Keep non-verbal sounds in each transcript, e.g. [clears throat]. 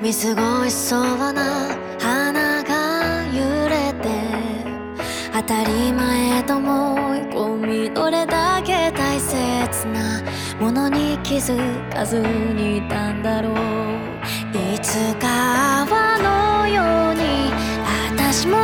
見過ごしそうな花が揺れて当たり前と思い込みどれだけ大切なものに気づかずにいたんだろう。いつか泡のように私も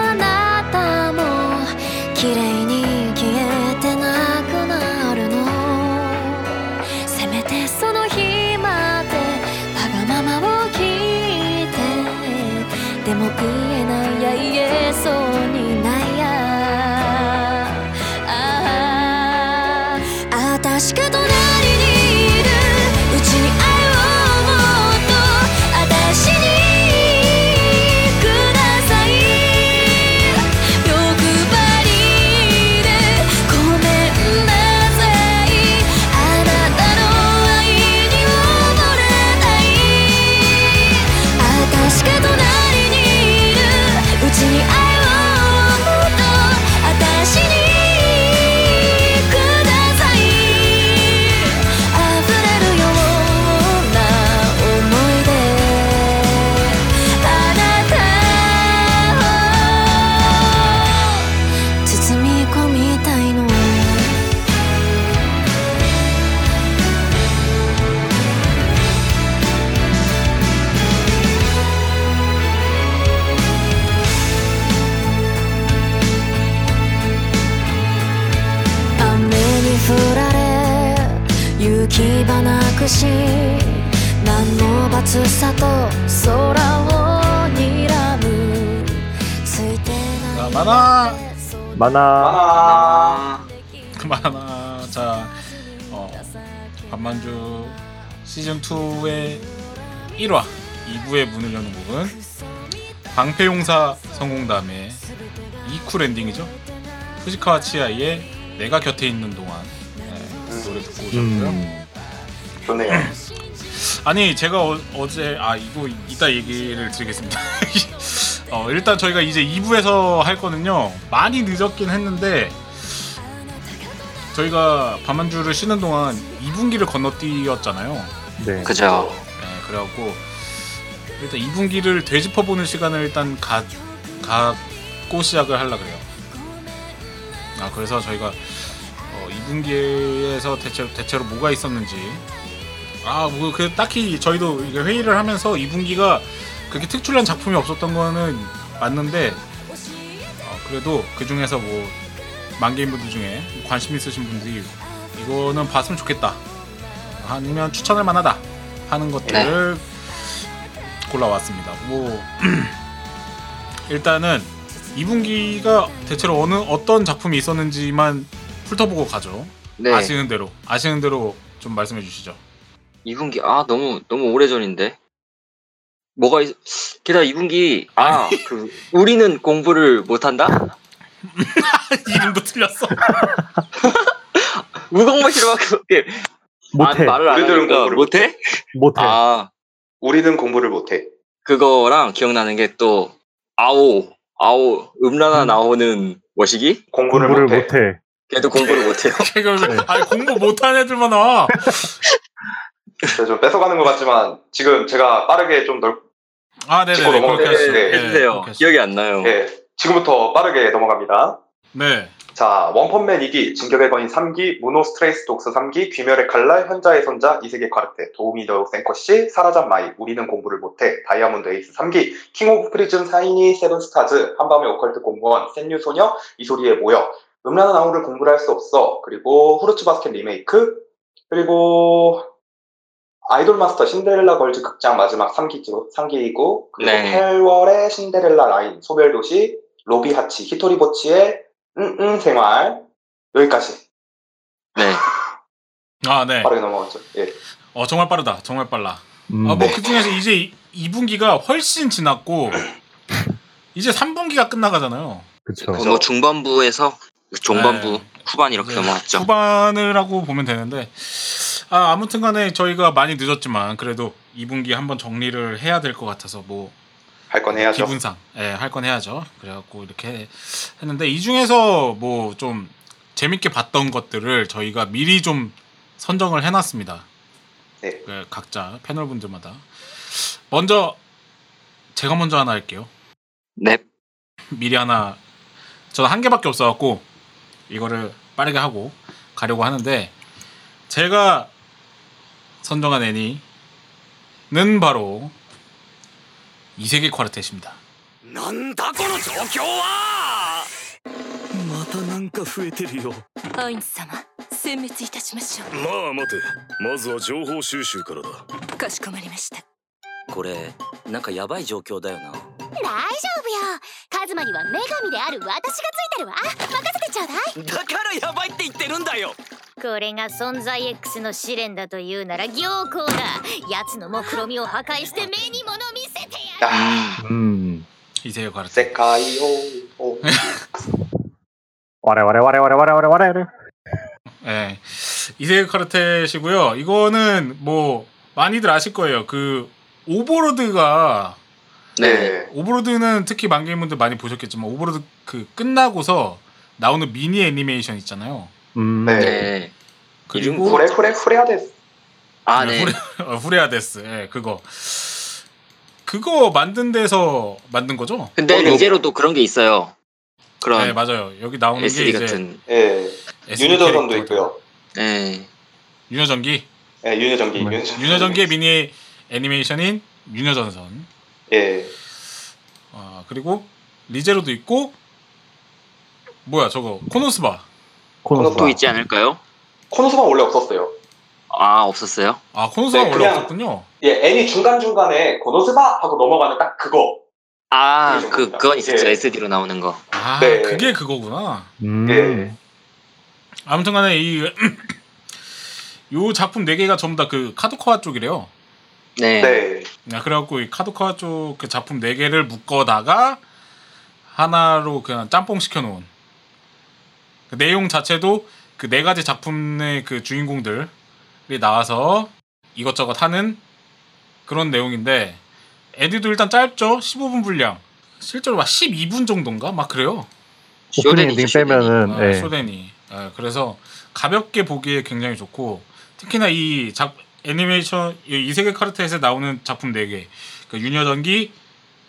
만화 만화 아, 만화 자 어, 반만주 시즌 2의 1화 2부의 문을 여는 곡은 방패용사 성공담의 이쿨 엔딩이죠. 후지카와 치아이의 내가 곁에 있는 동안 네, 그 노래 듣고 오셨고요. 음, 좋네요. 아니 제가 어, 제 아 이거 이따 얘기를 드리겠습니다. [laughs] 어, 일단 저희가 이제 2부에서 할 거는요 많이 늦었긴 했는데 저희가 밤한주를 쉬는 동안 2분기를 건너뛰었잖아요. 네. 그죠. 네, 그래갖고 일단 2분기를 되짚어보는 시간을 일단 가, 갖고 시작을 하려 그래요. 아 그래서 저희가 어, 2분기에서 대체, 대체로 뭐가 있었는지 아뭐 그 딱히 저희도 회의를 하면서 2분기가 그렇게 특출난 작품이 없었던 거는 맞는데 어, 그래도 그 중에서 뭐 만개인 분들 중에 관심 있으신 분들이 이거는 봤으면 좋겠다 아니면 추천할 만하다 하는 것들을 골라왔습니다. 뭐 [clears throat] 일단은 2분기가 대체로 어느 어떤 작품이 있었는지만 훑어보고 가죠. 네. 아시는 대로 아시는 대로 좀 말씀해 주시죠. 2분기 아 너무 너무 오래 전인데. 뭐가 있... 게다가 2분기 아 그 우리는 공부를 못 한다? [laughs] 이름도 틀렸어. [laughs] 무공부 싫어밖에 못해. 말을 안 우리들은 하니까 공부를 못해? 못해. 아 우리는 공부를 못해. 그거랑 기억나는 게 또 아오 아오 음란한 아오는 뭐시기? 공부를, 공부를 못해. 못해. 걔도 공부를 못해요. [laughs] 아니 공부 못한 애들만 와. 좀 뺏어가는 것 같지만 지금 제가 빠르게 좀 넓, 아 네네 짚고 그렇게 하시죠. 네, 네, 해주세요. 기억이 안 나요. 예, 지금부터 빠르게 넘어갑니다. 네. 자, 원펀맨 2기, 진격의 거인 3기, 문호 스트레이독스 3기, 귀멸의 칼날, 현자의 손자, 이세계 콰르텟, 도우미 여우 센코 씨, 사라잔마이, 우리는 공부를 못해, 다이아몬드 에이스 3기, 킹 오브 프리즘 사이니, 세븐스타즈, 한밤의 오컬트 공무원, 센류 소녀, 이 소리에 모여, 음란한 아우를 공부를 할 수 없어, 그리고 후르츠 바스켓 리메이크, 그리고 아이돌 마스터 신데렐라 걸즈 극장 마지막 3기죠, 3기이고, 그리고 네. 8월의 신데렐라 라인, 소별도시, 로비하치, 히토리보치의 응응 생활 여기까지 네. [laughs] 아 네. 빠르게 넘어갔죠. 예. 어 정말 빠르다. 정말 빨라. 음, 아뭐그 중에서 이제 2분기가 훨씬 지났고 이제 3분기가 끝나가잖아요. 그쵸. 어, 뭐 중반부에서 중반부 네. 후반 이렇게 이제 넘어갔죠. 후반을 하고 보면 되는데 아 아무튼 간에 저희가 많이 늦었지만 그래도 2분기 한번 정리를 해야 될 것 같아서 뭐 할 건 해야죠. 기분상 예, 할건 해야죠. 그래갖고 이렇게 했는데 이 중에서 뭐 좀 재밌게 봤던 것들을 저희가 미리 좀 선정을 해놨습니다. 네. 그 각자 패널분들마다 먼저 제가 먼저 하나 할게요. 넵. 미리 하나 저는 한 개밖에 없어갖고 이거를 빠르게 하고 가려고 하는데 제가 선정한 애니는 바로 이세계 콰르텟입니다. なんだこの状況はまたなんか増えてるよアインズ様殲滅いたしましょまあ待てまずは情報収集からだうかしこまりましたこれなんかやばい状況だよな大丈夫よカズマには女神である私がついてるわ任せてちょうだいだからやばいって言ってるんだよ これが存在 X の試練だというなら行幸だ奴の目論見を破壊して目に物見せてやる 아, 음. 이세계 콰르텟. 세카이오. 오. 와래 와래 와래 와래 와래 와래 와래. 예. 이세계 콰르텟이고요. 이거는 뭐 많이들 아실 거예요. 그 오버로드가 네. 오버로드는 특히 만개인분들 많이 보셨겠지만 오버로드 그 끝나고서 나오는 미니 애니메이션 있잖아요. 음. 네. 네. 그리고 후레 후레 후레아데스. 아, 네. 후레, 어, 후레아데스. 예, 그거. 그거 만든 데서 만든 거죠? 근데 리제로도 그런 게 있어요. 그런 네, 맞아요. 여기 나오는 게 SD 이제 같은. 예. 유녀전선도 캐릭터. 있고요. 네. 유녀전기. 예. 음. 유녀전기. 유녀전기의 미니 애니메이션인 유녀전선. 예. 아, 그리고 리제로도 있고 뭐야 저거 코노스바. 코노스바. 또 있지 않을까요? 코노스바 원래 없었어요. 아, 없었어요? 아 코노스바 네, 원래 그냥- 없었군요. 예, 애니 중간 중간에 코노스바 하고 넘어가는 딱 그거. 아, 그. 그건 있었죠. 예. SD로 나오는 거. 아 네. 그게 그거구나. 음. 예. 아무튼 간에 이 [clears throat] 요 작품 네 개가 전부 다 그 카드코아 쪽이래요. 네. 네. 아, 그래갖고 이 카드코아 쪽그 작품 네 개를 묶어다가 하나로 그냥 짬뽕 시켜놓은 그 내용 자체도 그 네 가지 작품의 그 주인공들이 나와서 이것저것 하는 그런 내용인데 애니도 일단 짧죠? 15분 분량. 실제로 막 12분 정도인가? 막 그래요. 쇼덴이죠, 빼면은 아, 예. 쇼덴이 아, 그래서 가볍게 보기에 굉장히 좋고 특히나 이 작, 애니메이션 이 이세계 콰르텟에서 나오는 작품 4개. 그 유녀 전기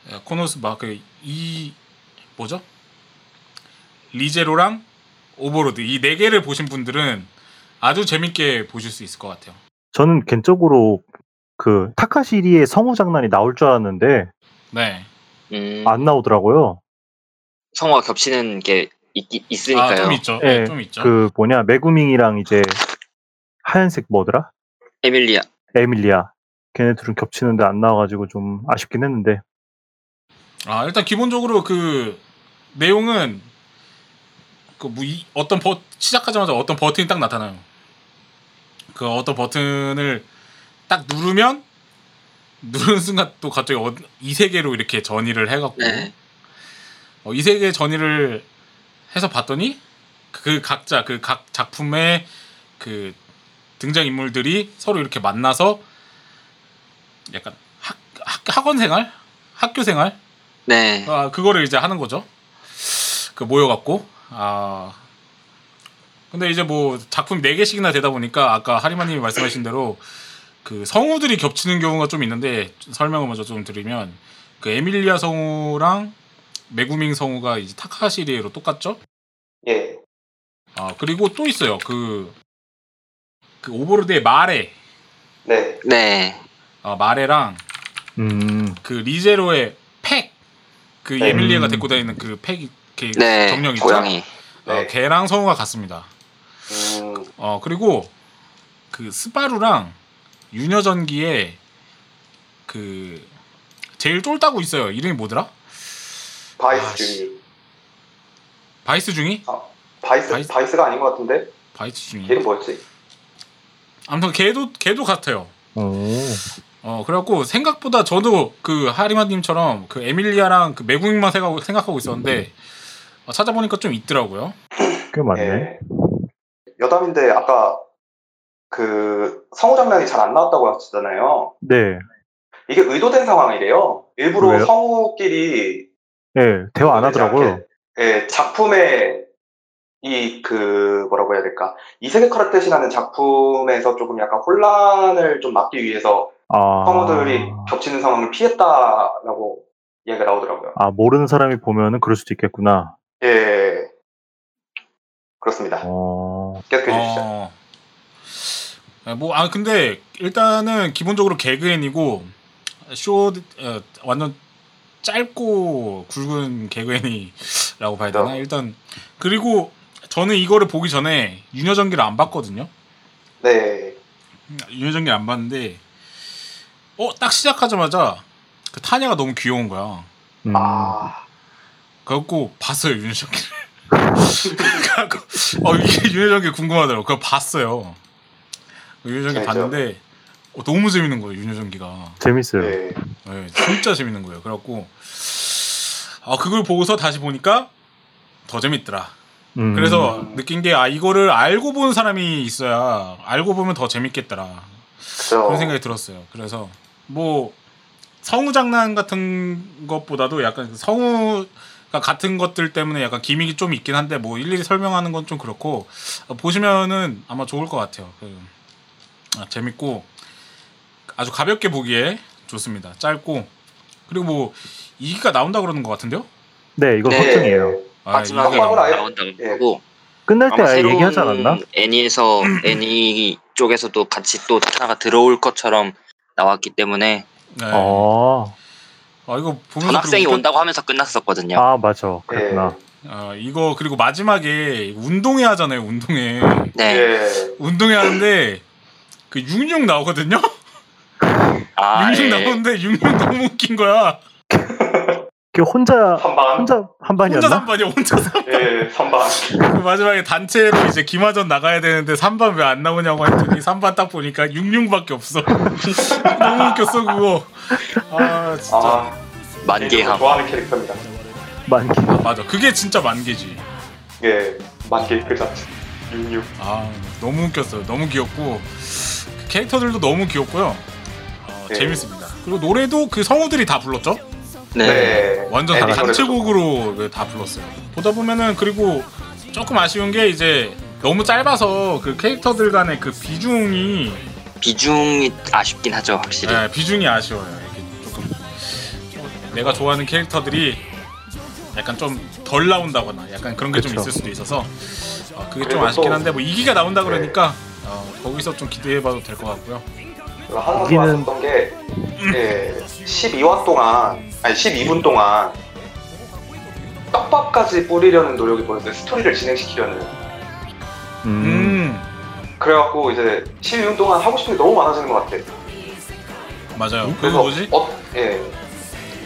어, 코노스바 그이 뭐죠? 리제로랑 오버로드 이 네 개를 보신 분들은 아주 재밌게 보실 수 있을 것 같아요 저는 개인적으로 그 타카시리의 성우 장난이 나올 줄 알았는데 네 음, 안 나오더라고요. 성화가 겹치는 게 있, 아, 있으니까요. 좀 있죠 예, 네, 좀 있죠 그 뭐냐 메구밍이랑 이제 하얀색 뭐더라? 에밀리아. 에밀리아. 걔네 둘은 겹치는데 안 나와가지고 좀 아쉽긴 했는데. 아 일단 기본적으로 그 내용은 그뭐 이, 어떤 버 시작하자마자 어떤 버튼이 딱 나타나요. 그 어떤 버튼을 딱 누르면 누르는 순간 또 갑자기 어, 이 세계로 이렇게 전이를 해갖고 네. 어, 이 세계 전이를 해서 봤더니 그 각자 그 각 작품의 그 등장 인물들이 서로 이렇게 만나서 약간 학, 학 학원 생활, 학교 생활 네. 아, 그거를 이제 하는 거죠. 그 모여갖고. 아. 근데 이제 뭐 작품 4개씩이나 되다 보니까 아까 하리마님이 말씀하신 대로 그 성우들이 겹치는 경우가 좀 있는데 설명을 먼저 좀 드리면 그 에밀리아 성우랑 메구밍 성우가 이제 타카시리에로 똑같죠? 예. 아, 그리고 또 있어요. 그, 그 오버로드의 마레. 네. 네. 어, 마레랑 음. 그 리제로의 팩. 그 네. 에밀리아가 음. 데리고 다니는 그 팩, 그 네. 정령 있죠? 고양이. 어, 네. 걔랑 성우가 같습니다. 음, 어 그리고 그 스바루랑 유녀전기에 그 제일 쫄따고 있어요. 이름이 뭐더라? 바이스 아, 중이. 바이스 중이? 바이스, 바이스? 바이스? 가 아닌 것 같은데? 바이스 중이. 걔는 뭐였지? 아무튼 걔도 걔도 같아요. 오. 어 그래갖고 생각보다 저도 그 하리마님처럼 그 에밀리아랑 그 매국인만 생각하고, 생각하고 있었는데 어, 찾아보니까 좀 있더라고요. 꽤 많네. 예. 여담인데, 아까 그 성우 장면이 잘 안 나왔다고 하셨잖아요. 네. 이게 의도된 상황이래요. 일부러 성우끼리 예, 대화 안 하더라고요. 예, 작품에 이그 뭐라고 해야 될까 이 세계 카르텔이라는 작품에서 조금 약간 혼란을 좀 막기 위해서 아, 성우들이 겹치는 상황을 피했다라고 이야기가 나오더라고요. 아 모르는 사람이 보면은 그럴 수도 있겠구나. 예. 그렇습니다. 어, 계속해 주시죠. 어. 뭐, 아, 근데, 일단은, 기본적으로 개그앤이고, 쇼, 어, 완전 짧고 굵은 개그앤이라고 봐야 되나? 네. 일단, 그리고, 저는 이거를 보기 전에, 윤여정기를 안 봤거든요? 네. 윤여정기를 안 봤는데, 어, 딱 시작하자마자, 그 타냐가 너무 귀여운 거야. 음, 아. 그래갖고, 봤어요, 윤여정기를. [laughs] 그래갖고, 어, 이게 윤여정기 궁금하더라고. 그거 봤어요. 윤여정기 재밌죠? 봤는데, 어, 너무 재밌는 거예요, 윤여정기가. 재밌어요. 네. 네, 진짜 재밌는 거예요. 그래갖고, 아, 그걸 보고서 다시 보니까 더 재밌더라. 음, 그래서 느낀 게, 아, 이거를 알고 본 사람이 있어야, 알고 보면 더 재밌겠더라. 그죠. 그런 생각이 들었어요. 그래서, 뭐, 성우 장난 같은 것보다도 약간 그 성우가 같은 것들 때문에 약간 기믹이 좀 있긴 한데, 뭐, 일일이 설명하는 건 좀 그렇고, 어, 보시면은 아마 좋을 것 같아요. 그, 아, 재밌고, 아주 가볍게 보기에 좋습니다. 짧고, 그리고 뭐, 이기가 나온다 그러는 것 같은데요? 네, 이거 네. 확정이에요. 아, 마지막에 나온다고 예. 하고 끝날 때 아예 새로운 얘기하지 않았나? 애니에서 [laughs] 애니 쪽에서도 같이 또 하나가 들어올 것처럼 나왔기 때문에 네. 어, 아, 이거 보면서 전학생이 그리고 온다고 하면서 끝났었거든요. 아 맞아, 그랬구나. 아, 이거 그리고 마지막에 운동회 하잖아요. 운동회. 네. 예. 운동회 하는데 그 육육 나오거든요. 아, [laughs] 육육 예. 나오는데 육육 너무 웃긴 거야. 그 혼자 선반. 혼자 한 혼자 반이었나? 삼반이야. 혼자 삼. 예, 선반. 그 마지막에 단체로 이제 기마전 나가야 되는데 삼반 왜 안 나오냐고 했더니 삼반 딱 보니까 육육밖에 없어. [laughs] 너무 웃겼어 그거. 아 진짜. 아, 만개함. 좋아하는 캐릭터입니다. 만기. 아, 맞아. 그게 진짜 만개지. 예, 만개 그 자체. 66. 아 너무 웃겼어요. 너무 귀엽고 그 캐릭터들도 너무 귀엽고요. 어, 네. 재밌습니다. 그리고 노래도 그 성우들이 다 불렀죠? 네. 네. 완전 다 노래도 단체곡으로 그다 불렀어요. 보다 보면은 그리고 조금 아쉬운 게 이제 너무 짧아서 그 캐릭터들 간의 그 비중이 비중이 아쉽긴 하죠, 확실히. 네, 비중이 아쉬워요. 이게 조금 내가 좋아하는 캐릭터들이 약간 좀 덜 나온다거나 약간 그런 게 좀. 있을 수도 있어서 어, 그게 좀 아쉽긴 또- 한데 뭐 이기가 나온다 네. 그러니까 어, 거기서 좀 기대해봐도 될 것 같고요. 하나 여기는- 좋았었던 게 예, 12화 동안 아니 12분 동안 떡밥까지 뿌리려는 노력이 보였어요. 스토리를 진행시키려는. 음, 음 그래갖고 이제 12분 동안 하고 싶은 게 너무 많아지는 것 같아. 맞아요. 그 그래서 뭐지? 어, 예,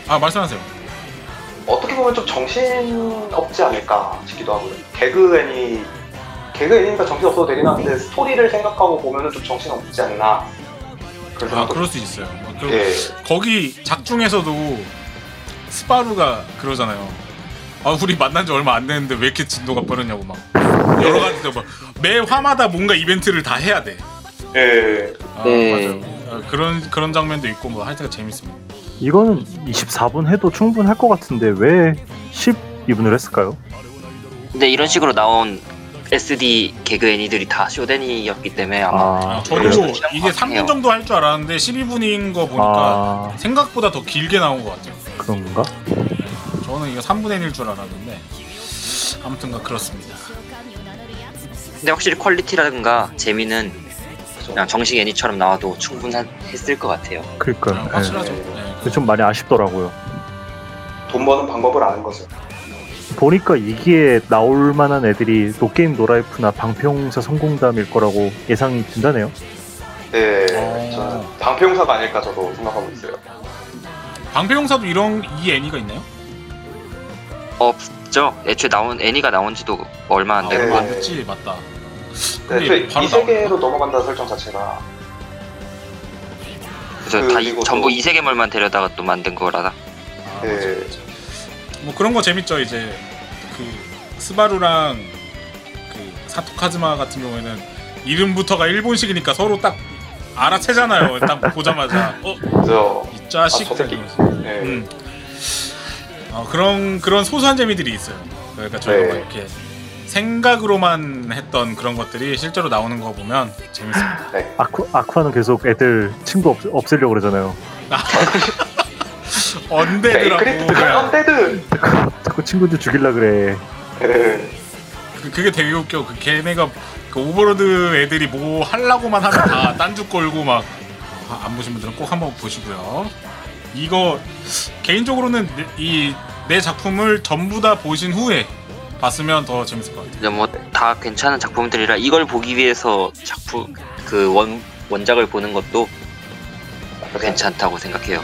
아 말씀하세요. 어떻게 보면 좀 정신 없지 않을까 싶기도 하고요. 개그 애니 개그 애니니까 정신 없어도 되긴 하는데 스토리를 생각하고 보면은 좀 정신 없지 않나. 그래서 아 그럴 수 있어요. 뭐 그- 예, 거기 작중에서도 스바루가 그러잖아요. 아 우리 만난 지 얼마 안 됐는데 왜 이렇게 진도가 빠르냐고 막 여러 가지 막매 화마다 뭔가 이벤트를 다 해야 돼. 예, 아, 네. 맞아요. 아, 그런 그런 장면도 있고 뭐 하여튼 재밌습니다. 이거는 24분 해도 충분할 것 같은데 왜 12분을 했을까요? 근데 이런 식으로 나온 SD 개그 애니들이 다 쇼덴이었기 때문에 아마 아, 아, 저도? 이게 3분 정도 할 줄 알았는데 12분인 거 보니까 아 생각보다 더 길게 나온 것 같아요. 그런 건가? 저는 이거 3분의 1일 줄 알았는데 아무튼가 그렇습니다. 근데 확실히 quality라든가 재미는 그냥 정식 애니처럼 나와도 충분했을 것 같아요. 아, 그러니까 확실하죠. 예. 네. 좀 많이 아쉽더라고요. 돈 버는 방법을 아는 거죠. 보니까 2기에 나올 만한 애들이 노게임 노라이프나 방패용사 성공담일 거라고 예상이 된다네요. 네, 어. 저는 방패용사가 아닐까 저도 생각하고 있어요. 방패용사도 이런 이 애니가 있나요? 없죠. 애초에 나온 애니가 나온지도 얼마 안 아, 되고 네. 얼마 안 됐지 맞다. 네, 근데 저희 바로 이 세계로 넘어간다는 설정 자체가 그래서 그- 다 이- 그리고 전부 또- 이 세계물만 데려다가 또 만든 거라다. 아, 네. 맞아, 맞아. 뭐 그런 거 재밌죠 이제 그 스바루랑 그 사토카즈마 같은 경우에는 이름부터가 일본식이니까 서로 딱 알아채잖아요. 딱 보자마자 어 그죠. 이 자식. 아, 저 새끼. 이러면서. 네. 음. 어, 그런 그런 소소한 재미들이 있어요. 그러니까 저희가 네. 막 이렇게 생각으로만 했던 그런 것들이 실제로 나오는 거 보면 재밌습니다. 네. 아쿠, 아쿠아는 계속 애들 친구 없, 없애려고 그러잖아요. [laughs] undead라고 undead. 자꾸 친구들 죽일라 그래. 네. 그- 그게 되게 웃겨. 그 걔네가 그 오버로드 애들이 뭐 하려고만 하면 다 [laughs] 딴죽 걸고 막 안 보신 분들은 꼭 한번 보시고요. 이거 개인적으로는 이 네 작품을 전부 다 보신 후에 봤으면 더 재밌을 것 같아요. 이제 뭐다 괜찮은 작품들이라 이걸 보기 위해서 작품 그 원 원작을 보는 것도 괜찮다고 생각해요.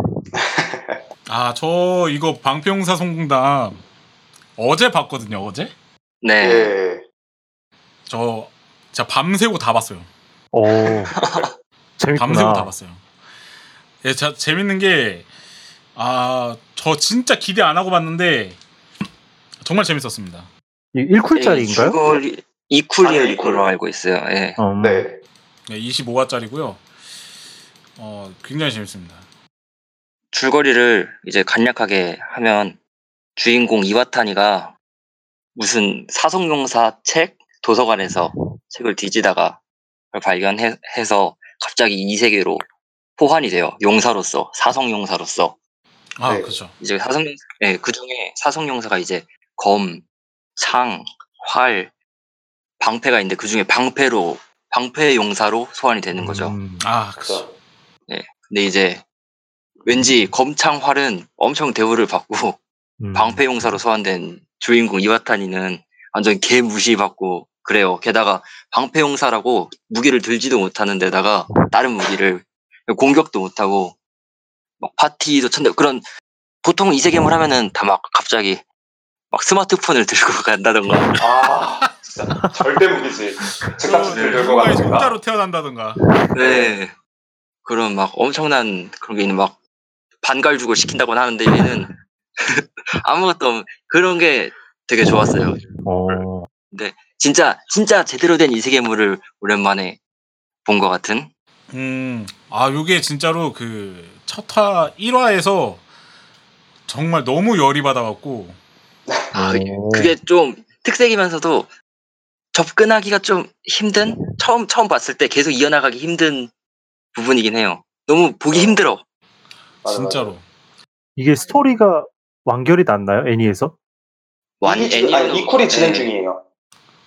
아, 저 이거 방패용사 성공담 어제 봤거든요, 어제? 네, 예. 저 진짜 밤새고 다 봤어요. 오. [laughs] 밤새고 다 재밌구나. 봤어요. 예, 자, 재밌는 게, 아, 저 진짜 기대 안 하고 봤는데, 정말 재밌었습니다. 이 1쿨짜리인가요? 줄거리 이쿨이에요, 아, 네, 이쿨로 이쿨. 알고 있어요. 예. 음, 네. 네, 25화짜리고요. 어, 굉장히 재밌습니다. 줄거리를 이제 간략하게 하면 주인공 이와타니가 무슨 사성용사 책 도서관에서 책을 뒤지다가 그걸 발견해서 갑자기 이 세계로 포환이 돼요. 용사로서 사성용사로서 아, 네. 그죠. 이제 사성 예, 그 중에 사성용사가 이제 검, 창, 활, 방패가 있는데 그 중에 방패로 방패 용사로 소환이 되는 거죠. 음, 아, 그죠. 그래서 근데 이제 왠지 검창 활은 엄청 대우를 받고 음. 방패 용사로 소환된 주인공 이와타니는 완전 개 무시받고 그래요. 게다가 방패 용사라고 무기를 들지도 못하는 데다가 다른 무기를 공격도 못하고 막 파티도 천대 그런 보통 이세 계물 하면은 다 막 갑자기 막 스마트폰을 들고 [laughs] 간다던가 아, 진짜 절대 무기지. 책상집 네, 들고 거다. 손자로 태어난다든가. 네 그런 막 엄청난 그런 게 있는 막 반갈죽을 시킨다고는 하는데 얘는 [laughs] 아무것도 없- 그런 게 되게 좋았어요. 어, 진짜 진짜 제대로 된 이세계물을 오랜만에 본 것 같은 음, 아, 요게 진짜로 그, 첫화 1화에서 정말 너무 열이 받아갖고, 아, 오. 그게 좀 특색이면서도 접근하기가 좀 힘든 처음 처음 봤을 때 계속 이어나가기 힘든 부분이긴 해요. 너무 보기 힘들어. 진짜로. 이게 스토리가 완결이 났나요? 애니에서? 완 지금, 아니, 이쿨이 진행 네. 중이에요.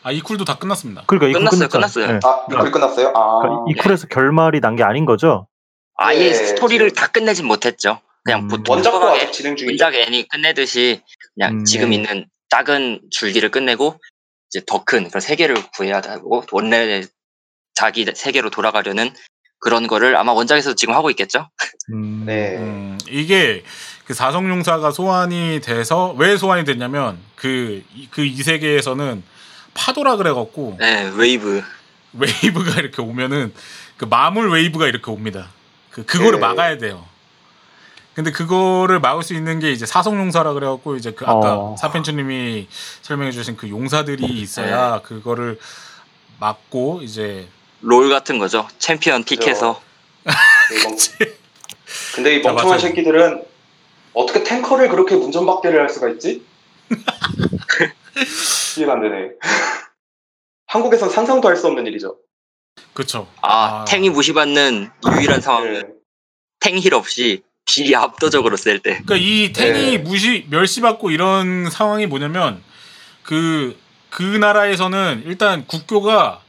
아, 이 쿨도 다 끝났습니다. 그러니까 이쿨 끝났어요. 끝났어요. 네. 아, 이쿨 끝났어요? 아, 그러니까 이쿨에서 결말이 난 게 아닌 거죠? 아예 네, 스토리를 다 끝내진 못했죠. 그냥 음. 보통 아직 진행 중이죠. 원작 애니 끝내듯이 그냥 음, 지금 네. 있는 작은 줄기를 끝내고 이제 더큰 그런 세계를 구해야 하고 원래 자기 세계로 돌아가려는 그런 거를 아마 원작에서 지금 하고 있겠죠. 음, 네. 음, 이게 그 사성용사가 소환이 돼서 왜 소환이 됐냐면 그 그 이 세계에서는 파도라 그래갖고 네, 웨이브. 웨이브가 [laughs] 이렇게 오면은 그 마물 웨이브가 이렇게 옵니다. 그 그거를 네. 막아야 돼요. 근데 그거를 막을 수 있는 게 이제 사성용사라 그래갖고 이제 그 아까 어. 사펜츠님이 설명해주신 그 용사들이 있어야 그거를 막고 이제 롤 같은 거죠. 챔피언 pick해서 근데 [laughs] 이 자, 멍청한. 새끼들은 어떻게 탱커를 그렇게 문전박대를 할 수가 있지? [laughs] 이해가 안 되네. 한국에선 상상도 할 수 없는 일이죠. 그쵸. 아, 탱이 무시받는 유일한 상황. 네. 탱힐 없이 딜이 압도적으로 셀 때. 그러니까 이 탱이 네. 무시 멸시받고 이런 상황이 뭐냐면 그그 나라에서는 일단 국교가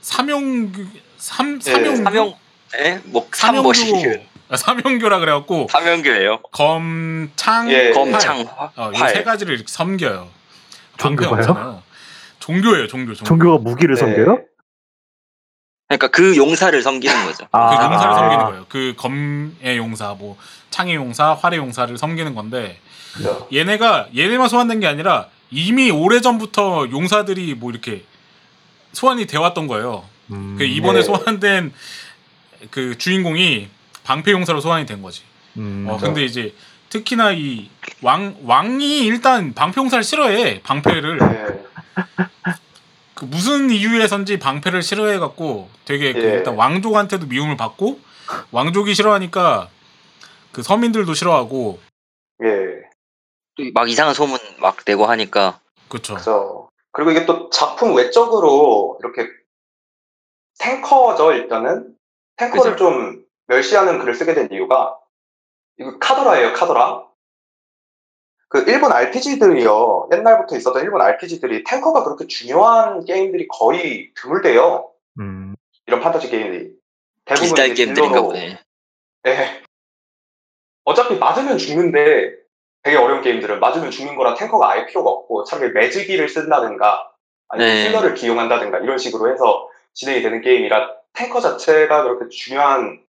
삼용 삼 네, 삼용 삼용 예? 뭐 삼용교 삼보시 아, 삼용교라 그래갖고 삼용교예요. 검창 예, 검창 어, 활. 이세 가지를 이렇게 섬겨요. 종교가요? 종교예요, 종교, 종교. 종교가 무기를 네. 섬겨요? 그러니까 그 용사를 섬기는 거죠. 그 용사를 아. 섬기는 거예요. 그 검의 용사, 뭐 창의 용사, 활의 용사를 섬기는 건데 그죠. 얘네가 얘네만 소환된 게 아니라 이미 오래 전부터 용사들이 뭐 이렇게 소환이 되었던 거예요. 음, 그 이번에 네. 소환된 그 주인공이 방패 용사로 소환이 된 거지. 음, 어 근데 이제 특히나 이 왕 왕이 일단 방패 용사를 싫어해 방패를 네. 그 무슨 이유에선지 방패를 싫어해 갖고 되게 그 예. 일단 왕족한테도 미움을 받고 왕족이 싫어하니까 그 서민들도 싫어하고 예. 또막 이상한 소문 막 내고 하니까 그렇죠. 그리고 이게 또 작품 외적으로 이렇게 탱커죠, 일단은. 탱커를 그죠. 좀 멸시하는 글을 쓰게 된 이유가, 이거 카더라예요, 카더라. 그 일본 RPG들이요, 옛날부터 있었던 일본 RPG들이 탱커가 그렇게 중요한 게임들이 거의 드물대요. 음, 이런 판타지 게임들이. 대부분 이제 게임들인가 보네. 네. 어차피 맞으면 죽는데 되게 어려운 게임들은 맞으면 죽는 거라 탱커가 아예 필요가 없고 차라리 매직기를 쓴다든가 아니면 네. 힐러를 기용한다든가 이런 식으로 해서 진행이 되는 게임이라 탱커 자체가 그렇게 중요한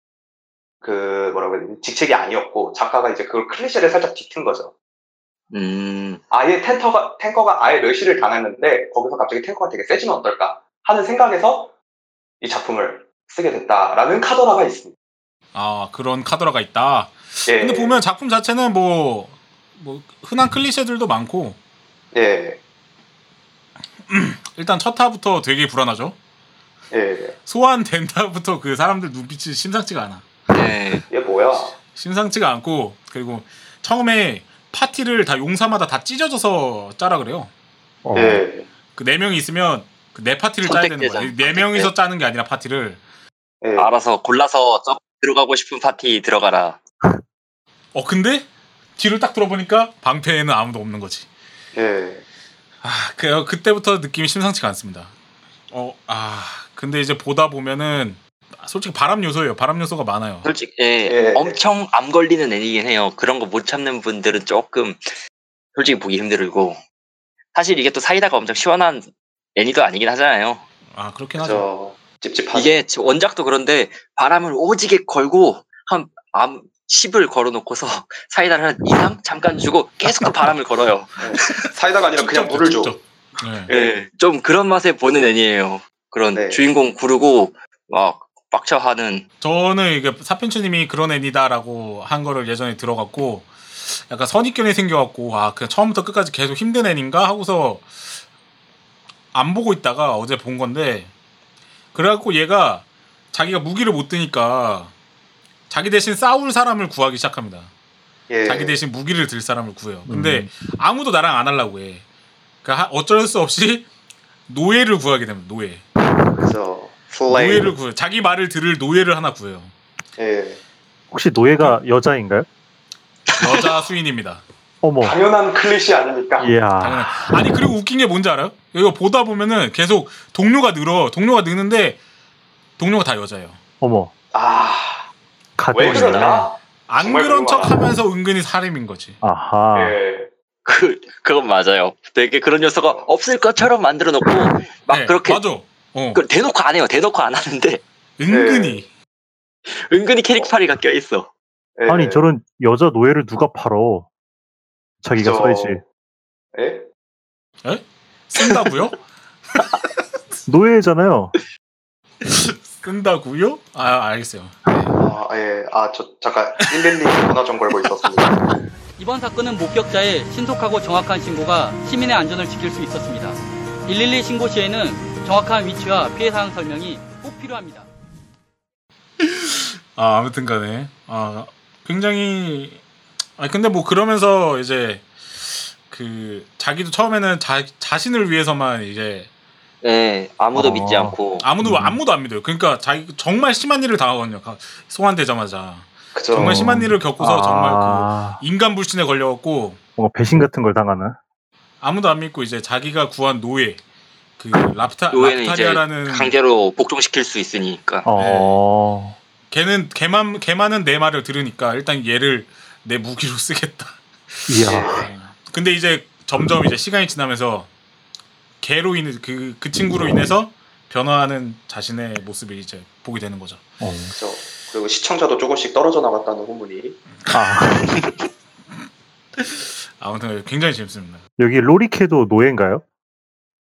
그 뭐라고 해야 되지 직책이 아니었고 작가가 이제 그걸 클리셰를 살짝 뒤튼 거죠. 음, 아예 탱커가 탱커가 아예 멸시를 당했는데 거기서 갑자기 탱커가 되게 세지면 어떨까 하는 생각에서 이 작품을 쓰게 됐다라는 카더라가 있습니다. 아 그런 카더라가 있다. 예. 근데 보면 작품 자체는 뭐, 뭐 흔한 클리셰들도 많고 예. 일단 첫 타부터 되게 불안하죠. 예. 소환된다부터 그 사람들 눈빛이 심상치가 않아. 네. 얘 뭐야? 심상치가 않고 그리고 처음에 파티를 다 용사마다 다 찢어져서 짜라 그래요. 어, 예. 그네 명이 있으면 그네 파티를 짜야 되는. 선택되잖아. 네 명이서 짜는 게 아니라 파티를. 예. 알아서 골라서 저 들어가고 싶은 파티 들어가라. 어 근데 뒤를 딱 들어보니까 방패에는 아무도 없는 거지. 예. 아, 그 그때부터 느낌이 심상치가 않습니다. 어, 아, 근데 이제 보다 보면은 솔직히 바람 요소예요. 바람 요소가 많아요. 솔직히 예, 예. 엄청 암 걸리는 애니긴 해요. 그런 거 못 참는 분들은 조금 솔직히 보기 힘들고 사실 이게 또 사이다가 엄청 시원한 애니도 아니긴 하잖아요. 아, 그렇긴 하죠. 저 찝찝하죠. 이게 원작도 그런데 바람을 오지게 걸고 한 암 10을 걸어놓고서 [laughs] 사이다를 한 2, 3 잠깐 주고 계속 또 바람을 걸어요. 사이다가 아니라 그냥 물을 줘. 네. 예, 좀 그런 맛에 보는 애니예요. 그런 네. 주인공 구르고 막 빡쳐하는 저는 이게 사펜추님이 그런 애니다라고 한 거를 예전에 들어갔고 약간 선입견이 생겨갖고 아 그냥 처음부터 끝까지 계속 힘든 애인가 하고서 안 보고 있다가 어제 본 건데 그래갖고 얘가 자기가 무기를 못 드니까 자기 대신 싸울 사람을 구하기 시작합니다. 예. 자기 대신 무기를 들 사람을 구해요. 근데 아무도 나랑 안 하려고 해. 그러니까 어쩔 수 없이 노예를 구하게 됩니다. 노예. 그죠. 슬레이. 노예를 구해. 자기 말을 들을 노예를 하나 구해요. 예. 혹시 노예가 여자인가요? 여자 수인입니다. [laughs] 어머, 당연한 클리시 아닙니까? 이야, 당연히. 아니 그리고 웃긴 게 뭔지 알아요? 이거 보다 보면은 계속 동료가 늘어. 동료가 느는데 동료가 다 여자예요. 어머, 아, 왜. 그러나? 안 그런 궁금하다. 척하면서 은근히 사람인 거지. 아하, 예. 그 그건 맞아요. 되게 그런 요소가 없을 것처럼 만들어 놓고 막 네, 그렇게 맞아. 어. 그 대놓고 안 해요. 대놓고 안 하는데 은근히. 은근히 캐릭터리가 껴 있어. 예. 아니 저런 여자 노예를 누가 팔어? 자기가 저- 써야지. 예? 쓴다고요? [laughs] 노예잖아요. [laughs] 쓴다고요? 아 알겠어요. 아, 예. 아, 저, 잠깐, 112 전화 좀 걸고 있었습니다. 이번 사건은 목격자의 신속하고 정확한 신고가 시민의 안전을 지킬 수 있었습니다. 112 신고 시에는 정확한 위치와 피해 사항 설명이 꼭 필요합니다. 아 아무튼 간에 아 굉장히 아 근데 뭐 그러면서 이제 그 자기도 처음에는 자, 자신을 위해서만 이제 네, 아무도 어. 믿지 않고 아무도 음. 아무도 안 믿어요. 그러니까 자기 정말 심한 일을 당하거든요. 가- 소환되자마자 그죠. 정말 심한 일을 겪고서 정말 아, 그 인간 불신에 걸려갖고 뭔가 배신 같은 걸 당하는. 아무도 안 믿고 이제 자기가 구한 노예 그 랍타 랍타리아라는 강제로 복종시킬 수 있으니까. 어. 걔는 걔만 걔만은 내 말을 들으니까 일단 얘를 내 무기로 [laughs] 쓰겠다. 이야. 근데 이제 점점 이제 시간이 지나면서 걔로 인해 그, 그 친구로 인해서 변화하는 자신의 모습을 이제 보게 되는 거죠. 어. 그죠. 그리고 시청자도 조금씩 떨어져 나갔다는 후문이. 아, [laughs] 아무튼 굉장히 재밌습니다. 여기 로리케도 노예인가요?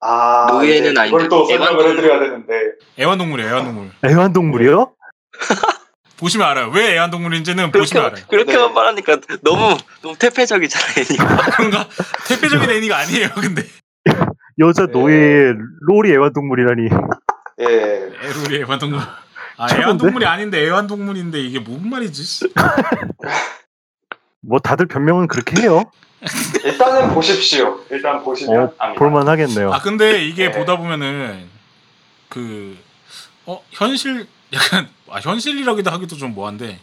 아, 노예는 그걸 아닌데 또 설명을 애완동물. 해드려야 되는데. 애완동물이에요, 애완동물. 애완동물이요? [laughs] 보시면 알아요. 왜 애완동물인지는 보시면 알아요. 그렇게, 그렇게만 네. 말하니까 너무 너무 태폐적이잖아요. 애니가. [laughs] 그런가? 대표적인 애니가 아니에요, 근데. 여자 네. 노예 롤이 애완동물이라니. 예. 애루리 애완동물. 아? 애완동물이 아닌데 애완동물인데 이게 뭔 말이지? 씨. 뭐 다들 변명은 그렇게 해요. 일단은 보십시오. 일단 보시면 어. 볼만하겠네요. 아, 근데 이게 네. 보다 보면은 그 어, 현실 [laughs] 약간 아, 현실이라기도 하기도 좀 뭐한데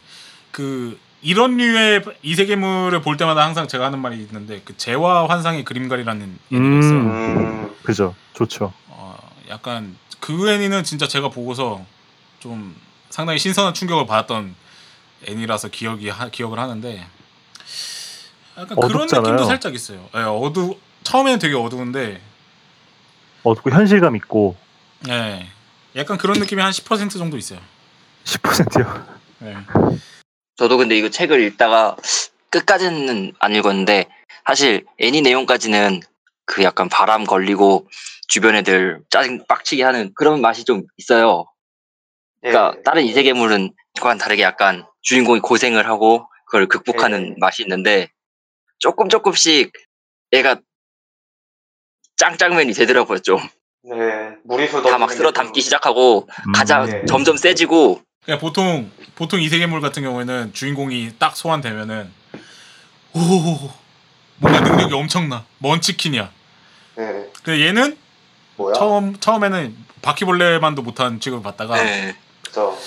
그 이런 류의 이세계물을 볼 때마다 항상 제가 하는 말이 있는데 그 재화 환상의 그림가리라는 애니가 있어요. 음, 음, 그죠. 좋죠. 어, 약간 그 애니는 진짜 제가 보고서 좀 상당히 신선한 충격을 받았던 애니라서 기억이 하, 기억을 하는데 약간 그런 어둡잖아요. 느낌도 살짝 있어요. 예, 어두 처음에는 되게 어두운데 어둡고 현실감 있고 예. 약간 그런 느낌이 한 10% 정도 있어요. 10%요. 예. 저도 근데 이거 책을 읽다가 끝까지는 안 읽었는데 사실 애니 내용까지는 그 약간 바람 걸리고 주변 애들 짜증 빡치게 하는 그런 맛이 좀 있어요. 예. 그러니까 다른 이세계물은 그와는 다르게 약간 주인공이 고생을 하고 그걸 극복하는 예. 맛이 있는데 조금 조금씩 얘가 짱짱맨이 되더라고요 좀. 네. 무리수 다막 쓸어 담기 시작하고 가장 예. 점점 세지고 그러니까 보통 보통 이세계물 같은 경우에는 주인공이 딱 소환되면은 오 뭔가 능력이 엄청나 munchkin이야. 네. 근데 얘는 뭐야? 처음 처음에는 바퀴벌레만도 못한 취급을 받다가 네. 그죠.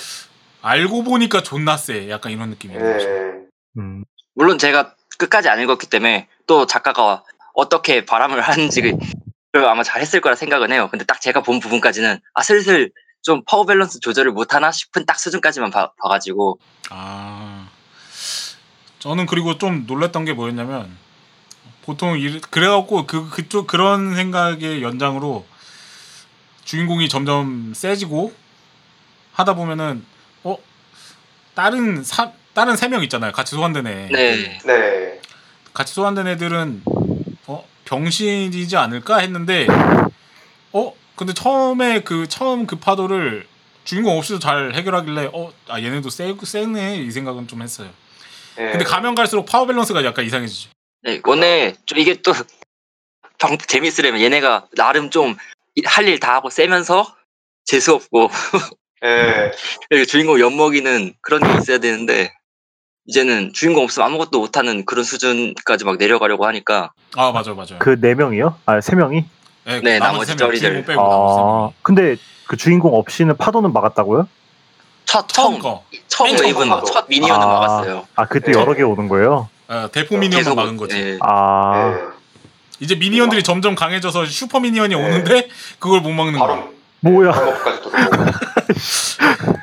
알고 보니까 존나 세. 약간 이런 느낌이에요. 예. 음, 물론 제가 끝까지 안 읽었기 때문에 또 작가가 어떻게 바람을 하는지를 아마 잘했을 거라 생각은 해요. 근데 딱 제가 본 부분까지는 아 슬슬 좀 파워 밸런스 조절을 못하나 싶은 딱 수준까지만 봐, 봐가지고. 아. 저는 그리고 좀 놀랐던 게 뭐였냐면 보통 이 그래갖고 그 그쪽 그런 생각의 연장으로 주인공이 점점 세지고 하다 보면은 어? 다른 사 다른 세 명 있잖아요. 같이 소환된 애. 네. 네. 같이 소환된 애들은 어? 병신이지 않을까 했는데 어 근데 처음에 그 처음 그 파도를 주인공 없이도 잘 해결하길래 어 아 얘네도 세 세네 이 생각은 좀 했어요. 예. 근데 가면 갈수록 파워 밸런스가 약간 이상해지죠. 네, 원래 좀 이게 또 방- 재밌으려면 얘네가 나름 좀 할 일 다 하고 세면서 재수 없고 [laughs] [laughs] 예. 이렇게 주인공 엿먹이는 그런 게 있어야 되는데 이제는 주인공 없으면 아무것도 못하는 그런 수준까지 막 내려가려고 하니까 아 맞아 맞아요. 그네 명이요? 아, 세 명이? 네, 네, 나머지 쩌리들. 빼고 아, 명. 근데 그 주인공 없이는 파도는 막았다고요? 첫 처음 처음 거 처음 맨 처음 웨이브는 파도. 첫 minion은 아. 막았어요. 아, 그때 네. 여러 개 오는 거예요? 어, 대포 minion만 계속 막은 거지. 예. 아, 예. 이제 minion들이 점점 강해져서 슈퍼 minion이 오는데 그걸 못 막는 거야. 바로 뭐야. 발목까지 들어오고. [laughs]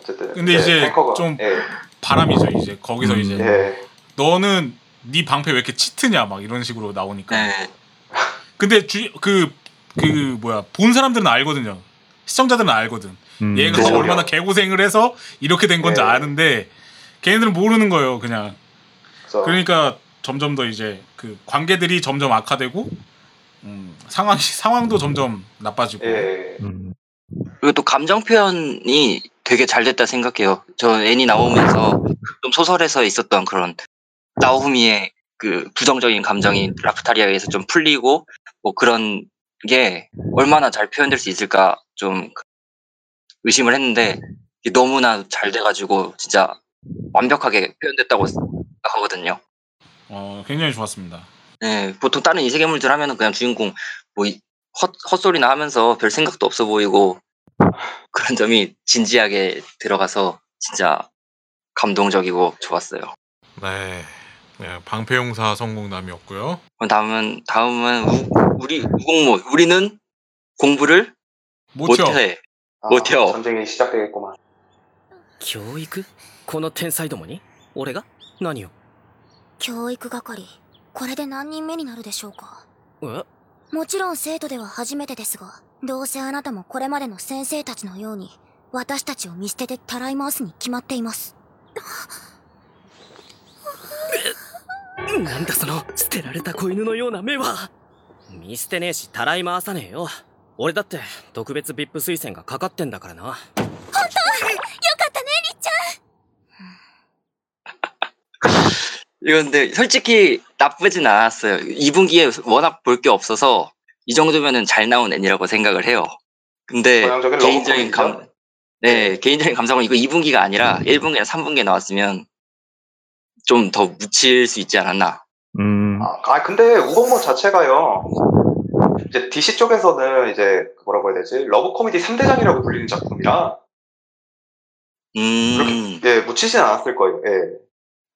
어쨌든. 근데 네, 이제 탱커가- 좀 예. 발암이죠 이제 거기서 음. 이제 예. 너는 네 방패 왜 이렇게 치트냐 막 이런 식으로 나오니까. 네. 근데 주그그 뭐야 본 사람들은 알거든요. 시청자들은 알거든. 음, 얘가 그죠. 얼마나 개고생을 해서 이렇게 된 건지 네. 아는데 걔네들은 모르는 거예요 그냥. 그래서 그러니까 점점 더 이제 그 관계들이 점점 악화되고 음, 상황 상황도 점점 나빠지고. 예. 음, 그리고 또 감정 표현이 되게 잘 됐다 생각해요. 저 애니 나오면서 좀 소설에서 있었던 그런 나오미의 그 부정적인 감정이 라프타리아에서 좀 풀리고 뭐 그런 게 얼마나 잘 표현될 수 있을까 좀 의심을 했는데 너무나 잘 돼가지고 진짜 완벽하게 표현됐다고 생각하거든요. 어 굉장히 좋았습니다. 네, 보통 다른 이세계물들 하면은 그냥 주인공 뭐 이- 헛, 헛소리나 하면서 별 생각도 없어 보이고 그런 점이 진지하게 들어가서 진짜 감동적이고 좋았어요. 네. 네, 방패용사 성공담이었고요. 그럼 다음은 다음은 우, 우리 우공모 우리는 공부를 못해요. 못해. 아, 못해요. 전쟁이 시작되겠구만. 教育この天才どもに俺が何を教育係これで何人目になるでしょうかえもちろん生徒では初めてですがどうせあなたもこれまでの先生たちのように私たちを見捨ててたらい回すに決まっています なんだその捨てられた子犬のような目は見捨てねえしたらい回さねえよ俺だって特別 VIP 推薦がかかってんだからなよかったねりっちゃん 이건 근데 솔직히 나쁘진 않았어요. 2분기에 워낙 볼 게 없어서 이 정도면은 잘 나온 애니라고 생각을 해요. 근데 전형적인 개인적인 러브코미디죠? 감, 네 개인적인 감상은 이거 2분기가 아니라 1분기나 3분기에 나왔으면 좀 더 묻힐 수 있지 않았나. 음, 아, 아, 근데 우공못 자체가요. 이제 DC 쪽에서는 이제 그 뭐라고 해야 되지? 러브 코미디 3대장이라고 불리는 작품이라 음, 예, 묻히진 않았을 거예요. 예.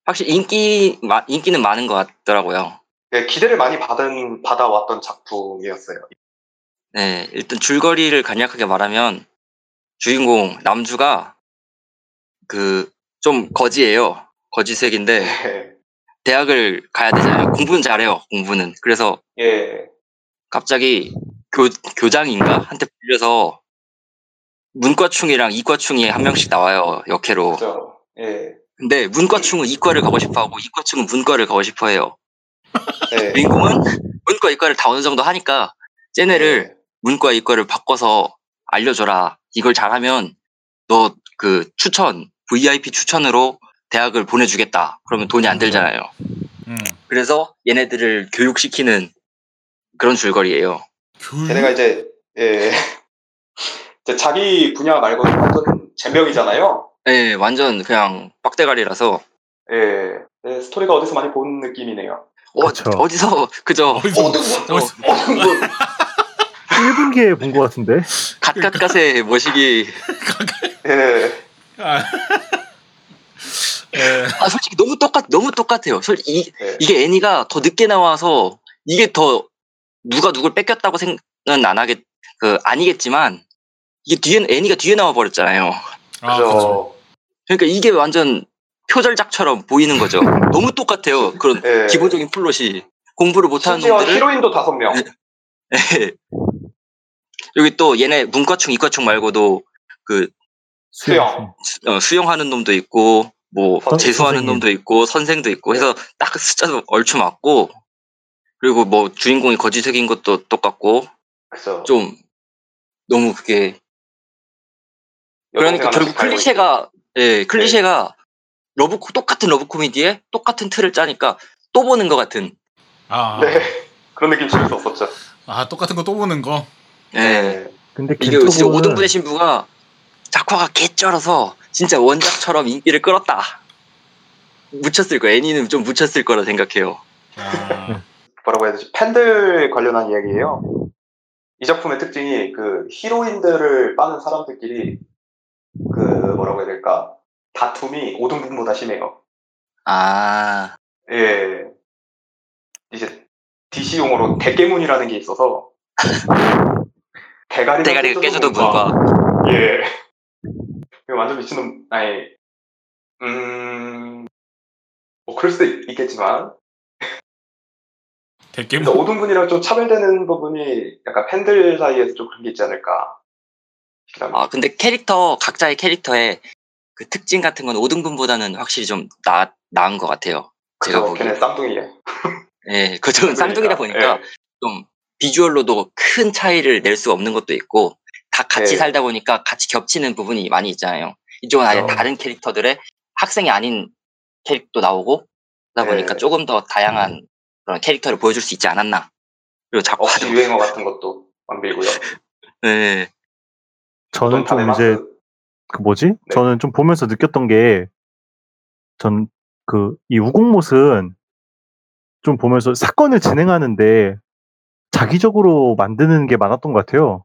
확실히 인기 마- 인기는 많은 것 같더라고요. 예, 기대를 많이 받은 받아왔던 작품이었어요. 네, 일단 줄거리를 간략하게 말하면 주인공 남주가 그 좀 거지예요. 거지색인데 예. 대학을 가야 되잖아요. 공부는 잘해요. 공부는. 그래서 예. 갑자기 교, 교장인가 한테 불려서 문과충이랑 이과충이 한 명씩 나와요. 역해로. 그죠. 예. 근데 문과충은 이과를 가고 싶어하고 이과충은 문과를 가고 싶어해요. 예. 주인공은 문과 이과를 다 어느 정도 하니까 쟤네를 문과 이과를 바꿔서 알려줘라. 이걸 잘하면 너 그 추천 VIP 추천으로 대학을 보내주겠다. 그러면 돈이 안 들잖아요. 음. 그래서 얘네들을 교육시키는 그런 줄거리예요. 걔네가 이제 예. 이제 자기 분야 말고는 완전 잼병이잖아요. 네, 완전 그냥 빡대가리라서 예. 예, 스토리가 어디서 많이 본 느낌이네요. 어, 그쵸. 어디서 그저 어디서 어디서- 어디서 1분기에 본 것 같은데? 갓갓갓의 모시기 [laughs] 예. 아, 예. 아 솔직히 너무 똑같 너무 똑같아요. 솔 이, 예. 이게 애니가 더 늦게 나와서 이게 더 누가 누굴 뺏겼다고 생각은 안 하겠 그 아니겠지만 이게 뒤에 애니가 뒤에 나와 버렸잖아요. 아, 그죠. 그렇죠. 그러니까 이게 완전 표절작처럼 보이는 거죠. [laughs] 너무 똑같아요. 그런 예. 기본적인 플롯이 공부를 못하는 심지어 놈들을 히로인도 다섯 명. 예. 여기 또 얘네 문과충 이과충 말고도 그 수영. 수- 어, 수영하는 놈도 있고 뭐 선- 재수하는 선생님. 놈도 있고 선생도 있고 해서 딱 숫자도 얼추 맞고 그리고 뭐 주인공이 거지새끼인 것도 똑같고 그죠. 좀 너무 그게 그러니까 결국 클리셰가 예 클리셰가 러브 코- 똑같은 러브 코미디에 똑같은 틀을 짜니까 또 보는 것 같은 아. 네. [laughs] 그런 느낌 없었죠. 아 똑같은 거 또 보는 거. 예 네. 근데 이게 진짜 오등분의 신부가 작화가 개쩔어서 진짜 원작처럼 인기를 끌었다 묻혔을 거야 애니는 좀 묻혔을 거라 생각해요 아, 뭐라고 해야 되지? 팬들 관련한 이야기예요. 이 작품의 특징이 그 히로인들을 빠는 사람들끼리 그 뭐라고 해야 될까? 다툼이 오등분보다 심해요. 아 예. 이제 DC 용어로 대깨문이라는 게 있어서 [laughs] 대가리가, 대가리가 깨져도 문과. 문과 예. 이거 완전 미친놈, 아니, 음, 뭐, 그럴 수도 있- 있겠지만, [laughs] 대깨 그래서 오등분이랑 좀 차별되는 부분이 약간 팬들 사이에서 좀 그런 게 있지 않을까. 아 근데 캐릭터 각자의 캐릭터의 그 특징 같은 건 5등분보다는 확실히 좀 나, 나은 것 같아요. 제가 보기에 걔네 쌍둥이에. 예 그쪽은 쌍둥이다 보니까 예. 좀 비주얼로도 큰 차이를 낼 수 없는 것도 있고 다 같이 네. 살다 보니까 같이 겹치는 부분이 많이 있잖아요. 이쪽은 아예 그렇죠. 다른 캐릭터들의 학생이 아닌 캐릭터 나오고 그러다 보니까 네. 조금 더 다양한 그런 캐릭터를 보여줄 수 있지 않았나. 그리고 자꾸 억지 유행어 같은 것도 만들고요. [laughs] 네. 저는 좀. 이제 그 뭐지? 저는 좀 보면서 느꼈던 게, 전 그 이 우공못은 좀 보면서 사건을 진행하는데 자기적으로 만드는 게 많았던 것 같아요.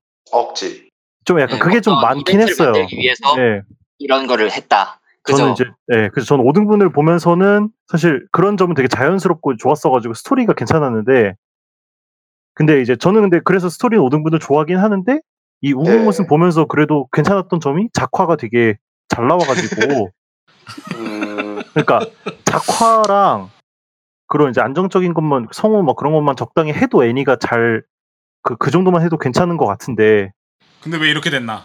억지. 좀 약간 네, 그게 좀 많긴 했어요. 위해서 예. 이런 거를 했다. 그죠? 저는 이제 예, 그래서 저는 5등분을 보면서는 사실 그런 점은 되게 자연스럽고 좋았어가지고 스토리가 괜찮았는데 근데 이제 저는 근데 그래서 스토리 5등분을 좋아하긴 하는데 이 우궁못은 네. 보면서 그래도 괜찮았던 점이 작화가 되게 잘 나와가지고 [laughs] 음, 그러니까 작화랑 그런 이제 안정적인 것만 성우 뭐 그런 것만 적당히 해도 애니가 잘 그 그 정도만 해도 괜찮은 것 같은데 근데 왜 이렇게 됐나?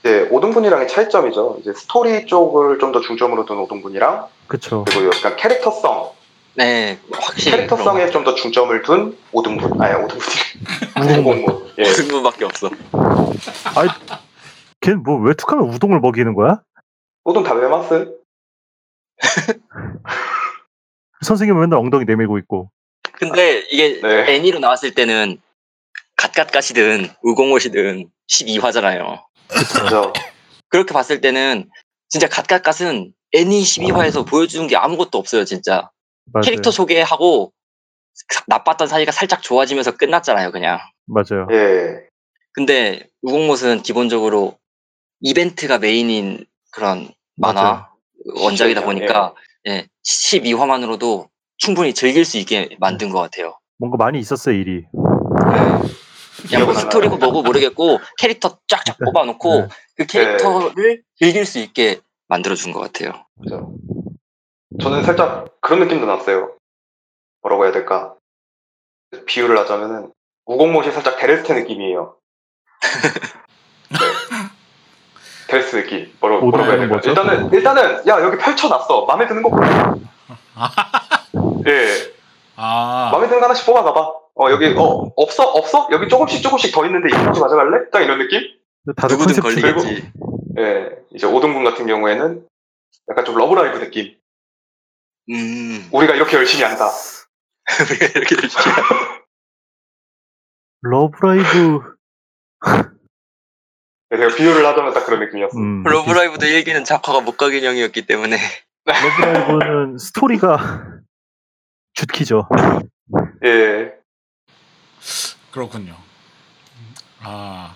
이제 5등분이랑의 차이점이죠. 이제 스토리 쪽을 좀 더 중점으로 둔 5등분이랑 그쵸 그리고 약간 캐릭터성, 네, 확실히 캐릭터성에 좀 더 중점을 둔 5등분. 아니 5등분이. 우공문. [laughs] 예. 무슨 분밖에 없어. 아니 걔는 뭐왜 툭하면 우동을 먹이는 거야? 5등 다 외마스? 선생님은 맨날 엉덩이 내밀고 있고 근데 이게 네. 애니로 나왔을 때는 갓갓갓이든 우공옷이든 12화잖아요. 그죠. 그렇게 봤을 때는 진짜 갓갓갓은 애니 12화에서 보여주는 게 아무것도 없어요, 진짜. 맞아요. 캐릭터 소개하고 나빴던 사이가 살짝 좋아지면서 끝났잖아요, 그냥. 맞아요. 예. 근데 우공못은 기본적으로 이벤트가 메인인 그런 만화 맞아요. 원작이다 보니까 예, 12화만으로도 충분히 즐길 수 있게 만든 것 같아요. 뭔가 많이 있었어요 일이. 그 냥뭐 스토리고 뭐고 모르겠고 캐릭터 쫙쫙 뽑아놓고 네. 그 캐릭터를 즐길 수 있게 만들어준 것 같아요. 그죠. 저는 살짝 그런 느낌도 났어요. 뭐라고 해야 될까? 비유를 하자면은 우공못이 살짝 데레스테 느낌이에요. [laughs] 네. 데레스테 느낌. 뭐라고, 뭐라고 해야 될까? 뭐죠? 일단은 일단은 야 여기 펼쳐놨어. 마음에 드는 거. [laughs] 예. 아, 마음에 드는 거 하나씩 뽑아가봐. 어 여기 어 없어 없어 여기 조금씩 조금씩 더 있는데 이거 좀 가져갈래? 딱 이런 느낌? 다들 누구든 걸리겠지. 예. 이제 오등분 같은 경우에는 약간 좀 러브라이브 느낌. 음, 우리가 이렇게 열심히 한다. [laughs] 우리가 이렇게 열심히 [laughs] 러브라이브 [laughs] 네, 제가 비유를 하자면 딱 그런 느낌이었어. 음, 러브라이브도 일기는 작화가 목각인형이었기 때문에 러브라이브는 스토리가 죽이죠. 예. 그렇군요. 아,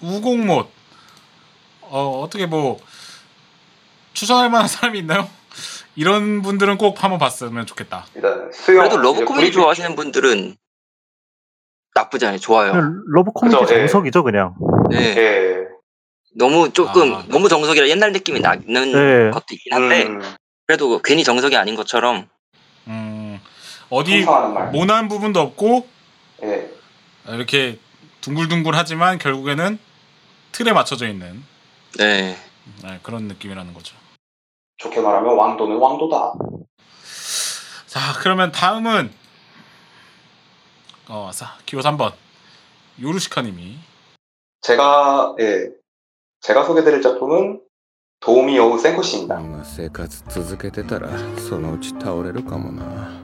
우공못. 어, 어떻게 뭐, 추천할 만한 사람이 있나요? [laughs] 이런 분들은 꼭 한번 봤으면 좋겠다. 일단 수영. 그래도 러브 코미디. 좋아하시는 분들은 나쁘지 않아요. 좋아요. 러브 코미디 그죠, 예. 정석이죠 그냥. 네. 예. 너무 조금 아. 너무 정석이라 옛날 느낌이 나는 네. 것도 있긴 한데 음, 그래도 괜히 정석이 아닌 것처럼 음, 어디. 모난 부분도 없고, 예. 이렇게 둥글둥글하지만 결국에는 틀에 맞춰져 있는 네. 네, 그런 느낌이라는 거죠. 좋게 말하면 왕도는 왕도다. 자, 그러면 다음은 어, 사, 기호 3번 요루시카님이 제가 예. 제가 소개드릴 작품은 도우미 오우 센코씨입니다. こんな生活続けてたらそのうち倒れるかもな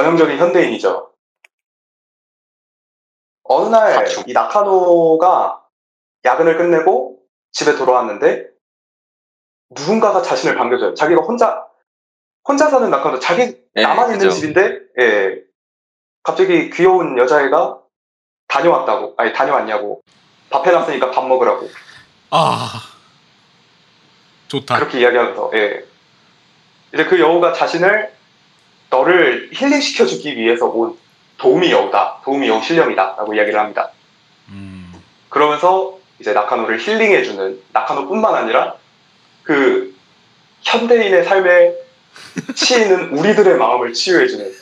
전형적인 현대인이죠. 어느 날 이 나카노가 야근을 끝내고 집에 돌아왔는데 누군가가 자신을 반겨줘요. 자기가 혼자 혼자 사는 나카노 자기 네, 나만 있는 그죠. 집인데 예. 갑자기 귀여운 여자애가 다녀왔다고 아니 다녀왔냐고 밥 해놨으니까 밥 먹으라고 아 좋다. 그렇게 이야기하면서 예. 이제 그 여우가 자신을 너를 힐링시켜주기 위해서 온 도우미 여우다. 도우미 여우 신령이다. 라고 이야기를 합니다. 음. 그러면서 이제 나카노를 힐링해주는 나카노뿐만 아니라 그 현대인의 삶에 치이는 [laughs] 우리들의 마음을 치유해주는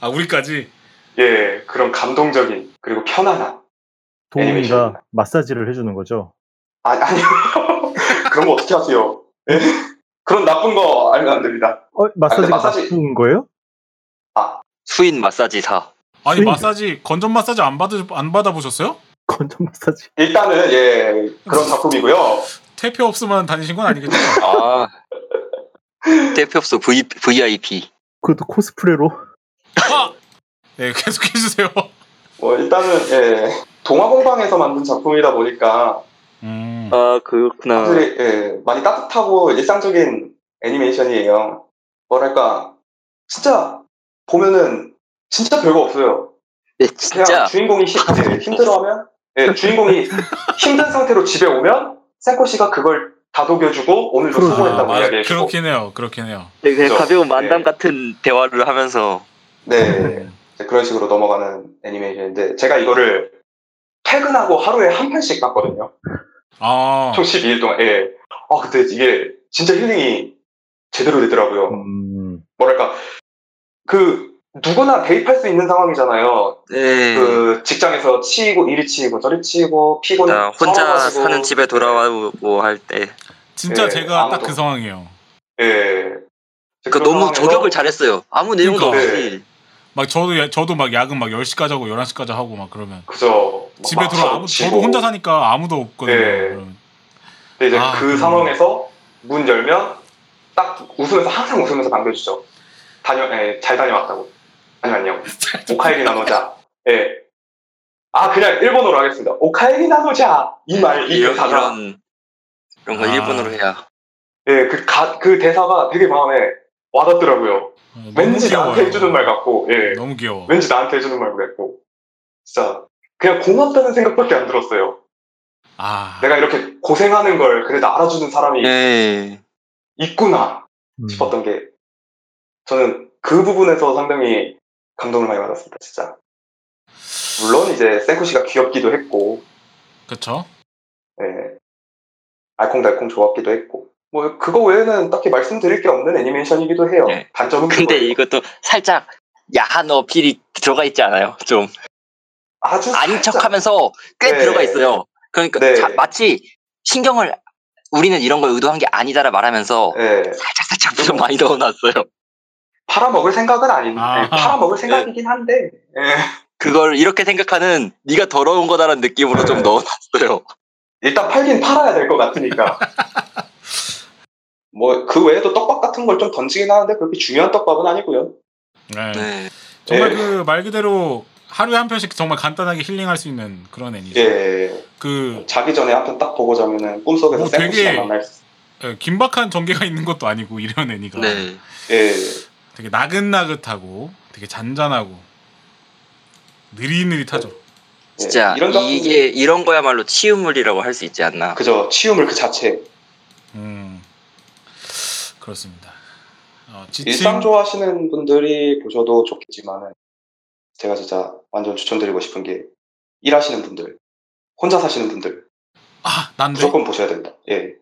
아 우리까지 예 그런 감동적인 그리고 편안한 도우미가 애니메이션입니다. 마사지를 해주는 거죠. 아, 아니요 [laughs] 그런 거 어떻게 하세요? 예? 그런 나쁜 거 알면 안 됩니다. 어, 마사지가 아, 마사지- 나쁜 거예요? 수인 마사지사. 아니 수인- 마사지 건전 마사지 안 받으 안 받아보셨어요? 건전 마사지. 일단은 예 그런 작품이고요. 퇴폐 없으면 다니신 건 아니겠죠? [laughs] 아. 대표없어 V VIP. 그것도 코스프레로. 아! 네 계속 해 주세요. 뭐 일단은 예 동화공방에서 만든 작품이다 보니까 음. 아 그렇구나. 사실 예, 많이 따뜻하고 일상적인 애니메이션이에요. 뭐랄까 진짜 보면은 진짜 별거 없어요. 예, 그냥 진짜 주인공이 히- 예, 힘들어하면 예, 주인공이 [laughs] 힘든 상태로 집에 오면 센코 씨가 그걸 다독여주고 오늘도 풀어주고. 아, 수고했다고 맞아. 이야기해주고 그렇긴 해요. 그렇긴 해요. 그냥 그죠? 가벼운 만담 네. 같은 대화를 하면서 네 그런 식으로 넘어가는 애니메이션인데 제가 이거를 퇴근하고 하루에 한 편씩 봤거든요. 아 총 12일 동안 예. 아 근데 이게 진짜 힐링이 제대로 되더라고요. 음, 뭐랄까 그 누구나 대입할 수 있는 상황이잖아요. 네. 그 직장에서 치이고 이리 치이고 저리 치이고 피곤 나 혼자 서러워가지고. 사는 집에 돌아오고 할 때. 진짜 예, 제가 딱. 그 상황이에요. 예. 그러니까 너무 저격을 잘했어요. 아무 내용도 그러니까. 없이. 막 저도 야- 저도 막 야근 막 10시까지 하고 11시까지 하고 막 그러면 그죠. 막 집에 막 들어 아무. 저도 혼자 사니까 아무도 없거든요. 예. 그러면. 근데 이제 아, 그 음. 상황에서 문 열면 딱 웃으면서 항상 웃으면서 반겨주죠. 다녀, 예, 잘 다녀왔다고. 아니 안녕. 오카에리 나노자. 예. 아 그냥 일본어로 하겠습니다. 오카에리 나노자 이말 이 대사가 이런 이런 걸 아. 일본어로 해야. 예, 그, 가, 그 대사가 되게 마음에 와닿더라고요. 어, 너무 왠지 나한테 귀여워요. 해주는 말 같고, 예. 너무 귀여워. 왠지 나한테 해주는 말 같고. 진짜, 그냥 고맙다는 생각밖에 안 들었어요. 아 내가 이렇게 고생하는 걸 그래도 알아주는 사람이 예. 있구나 음. 싶었던 게, 저는 그 부분에서 상당히 감동을 많이 받았습니다, 진짜. 물론 이제 센코 씨가 귀엽기도 했고, 그쵸? 예. 알콩달콩 좋았기도 했고, 뭐, 그거 외에는 딱히 말씀드릴 게 없는 애니메이션이기도 해요. 네. 단점은 근데 그거예요. 이것도 살짝 야한 어필이 들어가 있지 않아요? 좀 아주 아닌 살짝- 척하면서 꽤 네. 들어가 있어요. 그러니까 네. 자- 마치 신경을 우리는 이런 걸 의도한 게 아니다라 말하면서 예. 살짝 살짝 좀 많이 넣어놨어요. 팔아먹을 생각은 아닌, 아. 예, 팔아먹을 생각이긴 한데, 예. 그걸 이렇게 생각하는 네가 더러운 거다라는 느낌으로 좀 네. 넣어놨어요. 일단 팔긴 팔아야 될 것 같으니까. [laughs] 뭐, 그 외에도 떡밥 같은 걸 좀 던지긴 하는데 그렇게 중요한 떡밥은 아니고요. 네. 네. 정말 예. 그말 그대로 하루에 한 편씩 정말 간단하게 힐링할 수 있는 그런 애니죠. 예. 그 자기 전에 한 편 딱 보고 자면은 꿈속에서 뭐 되게- 만날 수 예, 긴박한 전개가 있는 것도 아니고 이런 애니가 네. 예. 되게 나긋나긋하고 되게 잔잔하고 느릿느릿하죠. 진짜 예, 이런 작품- 이게 이런 거야말로 치유물이라고 할 수 있지 않나. 그죠. 치유물 그 자체. 음 그렇습니다. 어, 지친 일상 좋아하시는 분들이 보셔도 좋겠지만은 제가 진짜 완전 추천드리고 싶은 게 일하시는 분들, 혼자 사시는 분들 아 난데 무조건 보셔야 됩니다. 예.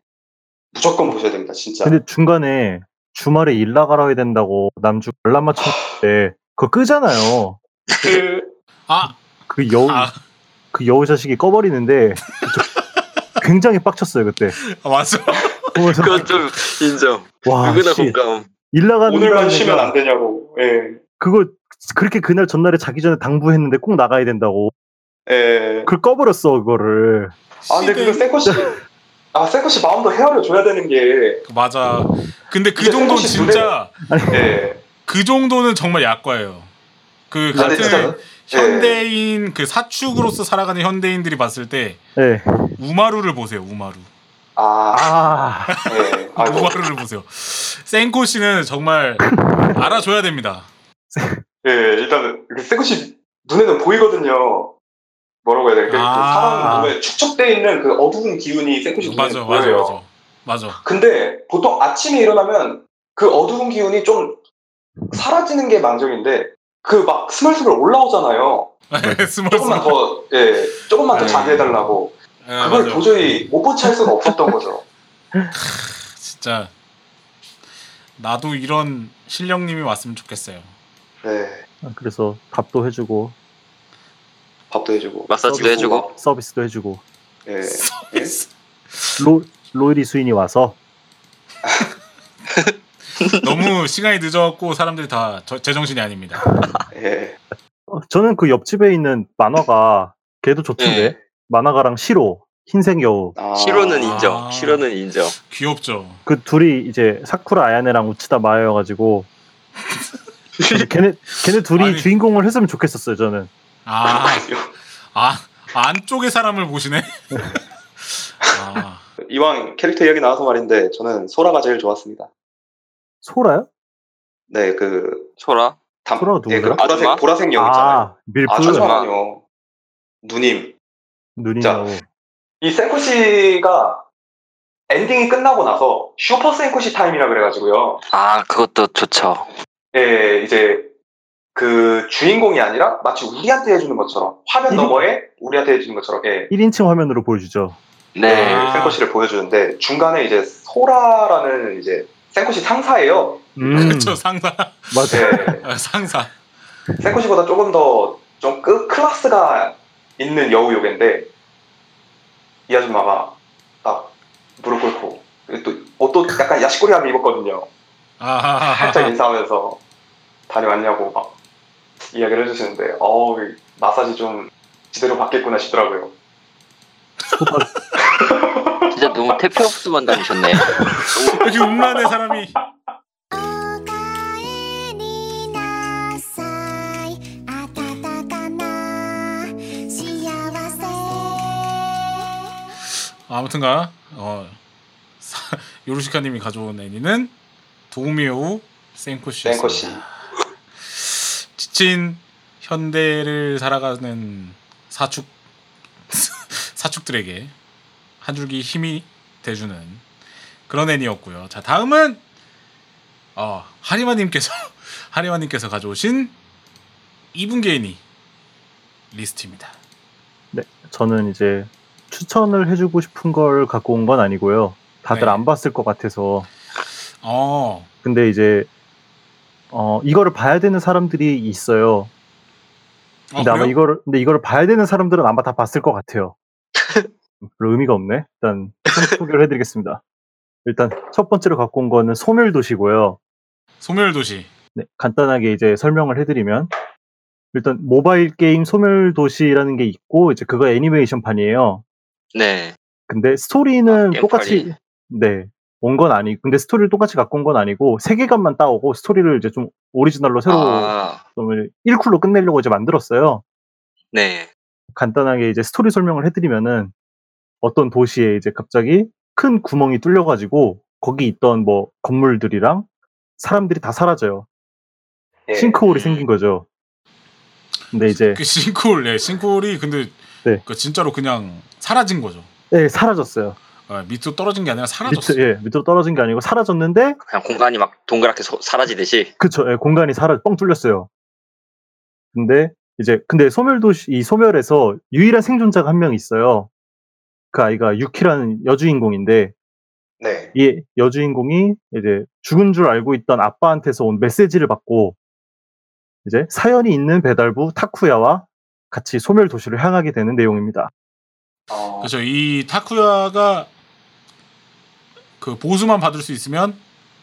무조건 보셔야 됩니다. 진짜. 근데 중간에 주말에 일 나가라 해야 된다고 남주 알람 맞췄는데 그거 끄잖아요. 그 [laughs] 아, 그 여우 아, 그 여우 자식이 꺼버리는데 저- [laughs] 굉장히 빡쳤어요 그때. 아, 맞아. 그건 좀 인정. 와 누구나 씨, 공감. 일 나가는 오늘만 쉬면 안 되냐고. 예. 그거 그렇게 그날 전날에 자기 전에 당부했는데 꼭 나가야 된다고. 예. 그걸 꺼버렸어 그거를. 아 근데 그거 세코 씨, 아 세코 씨 마음도 헤아려 줘야 되는 게, 맞아. 근데 그 정도는 진짜 예. 그 정도는 정말 약과예요. 그 아, 같은 예. 현대인 그 사축으로서 살아가는 현대인들이 봤을 때 예. 우마루를 보세요. 우마루. 아, 아 예. 아이고. 우마루를 보세요. 센코 씨는 정말 알아줘야 됩니다. [laughs] 예, 일단은 그 세코 씨 눈에는 보이거든요. 뭐라고 해야 될까? 그 아. 사람 몸에 축적돼 있는 그 어두운 기운이 생코시 눈에 맞아, 맞아, 보여요. 맞아. 맞아. 근데 보통 아침에 일어나면 그 어두운 기운이 좀 사라지는 게 망정인데 그 막 스멀스멀 올라오잖아요. [laughs] 스멀 조금만 더, 예, 조금만 더 네. 자게 해달라고. 예, 그걸 맞아. 도저히 못 보채할 수가 없었던 거죠. 진짜 나도 이런 실령님이 왔으면 좋겠어요. 네. 아, 그래서 밥도 해주고 밥도 해주고 마사지도 해주고 서비스도 해주고 [laughs] 예. 로 로이리 수인이 와서 [laughs] 너무 시간이 늦어갖고 사람들이 다 저- 제정신이 아닙니다. [laughs] 예. 어, 저는 그 옆집에 있는 만화가 걔도 좋던데 예. 만화가랑 시로 흰색 여우 아. 시로는 인정. 시로는 인정. 귀엽죠. 그 둘이 이제 사쿠라 아야네랑 우치다 마여가지고 [laughs] 걔네 걔네 둘이 주인공을 했으면 좋겠었어요 저는 아, 아 안쪽의 사람을 보시네. [laughs] 아, 이왕 캐릭터 이야기 나와서 말인데 저는 소라가 제일 좋았습니다. 소라요? 네, 그 소라? 담, 소라가 네, 그? 보라색 아줌마? 보라색 영 있잖아요. 아 MILF 아, 잠시만요. 누님. 눈이 자, 이 센코 씨가 엔딩이 끝나고 나서 슈퍼 센코 씨 타임이라 그래가지고요. 아 그것도 좋죠. 예, 이제 그 주인공이 아니라 마치 우리한테 해주는 것처럼 화면 일- 너머에 우리한테 해주는 것처럼 예, 1인칭 화면으로 보여주죠 네. 아. 센코시를 보여주는데 중간에 이제 소라라는 이제 센코시 상사예요. 음 [laughs] 그쵸 상사. 맞아 예, 아, 상사. 센코시보다 조금 더좀 클래스가 있는 여우 요괴인데 이 아줌마가 딱 무릎 꿇고 또 옷도 약간 야시꼬리함 입었거든요. 아, 살짝 인사하면서 다녀왔냐고 막 이야기를 해주시는데 어우 마사지 좀 제대로 받겠구나 싶더라고요. [laughs] 진짜 너무 테페옥스만 다니셨네. 여기 음란의 사람이. 아무튼가 어, 요루시카님이 가져온 애니는 도우미오 센코씨. 센코씨. 지친 현대를 살아가는 사축 [laughs] 사축들에게 한 줄기 힘이 돼주는 그런 애니였고요. 자 다음은 어, 하리마님께서 [laughs] 하리마님께서 가져오신 2분기 애니 리스트입니다. 네 저는 이제 추천을 해주고 싶은 걸 갖고 온 건 아니고요 다들 네. 안 봤을 것 같아서 어, 근데 이제 어 이거를 봐야 되는 사람들이 있어요 어, 근데 아마 그래요? 이거를 근데 이거를 봐야 되는 사람들은 아마 다 봤을 것 같아요. [laughs] 별로 의미가 없네. 일단 좀 소개를 해드리겠습니다. 일단 첫 번째로 갖고 온 거는 소멸도시고요. 소멸도시. 네, 간단하게 이제 설명을 해드리면 일단 모바일 게임 소멸도시라는 게 있고 이제 그거 애니메이션판이에요. 네. 근데 스토리는 게임판이. 똑같이 네. 온 건 아니. 근데 스토리를 똑같이 갖고 온 건 아니고 세계관만 따오고 스토리를 이제 좀 오리지널로 새로 아, 좀 1쿨로 끝내려고 이제 만들었어요. 네. 간단하게 이제 스토리 설명을 해드리면은 어떤 도시에 이제 갑자기 큰 구멍이 뚫려가지고 거기 있던 뭐 건물들이랑 사람들이 다 사라져요. 예. 싱크홀이 생긴 거죠. 근데 이제 그 싱크홀, 네, 싱크홀이 근데 네. 그 진짜로 그냥 사라진 거죠. 네, 사라졌어요. 어, 밑으로 떨어진 게 아니라 사라졌어. 밑으로, 예, 밑으로 떨어진 게 아니고 사라졌는데 그냥 공간이 막 동그랗게 소- 사라지듯이. 그쵸, 예, 공간이 사라 뻥 뚫렸어요. 근데 이제 근데 소멸 도시 이 소멸에서 유일한 생존자가 한 명 있어요. 그 아이가 유키라는 여주인공인데 네. 이 여주인공이 이제 죽은 줄 알고 있던 아빠한테서 온 메시지를 받고 이제 사연이 있는 배달부 타쿠야와 같이 소멸 도시를 향하게 되는 내용입니다. 어, 그렇죠. 이 타쿠야가 그 보수만 받을 수 있으면.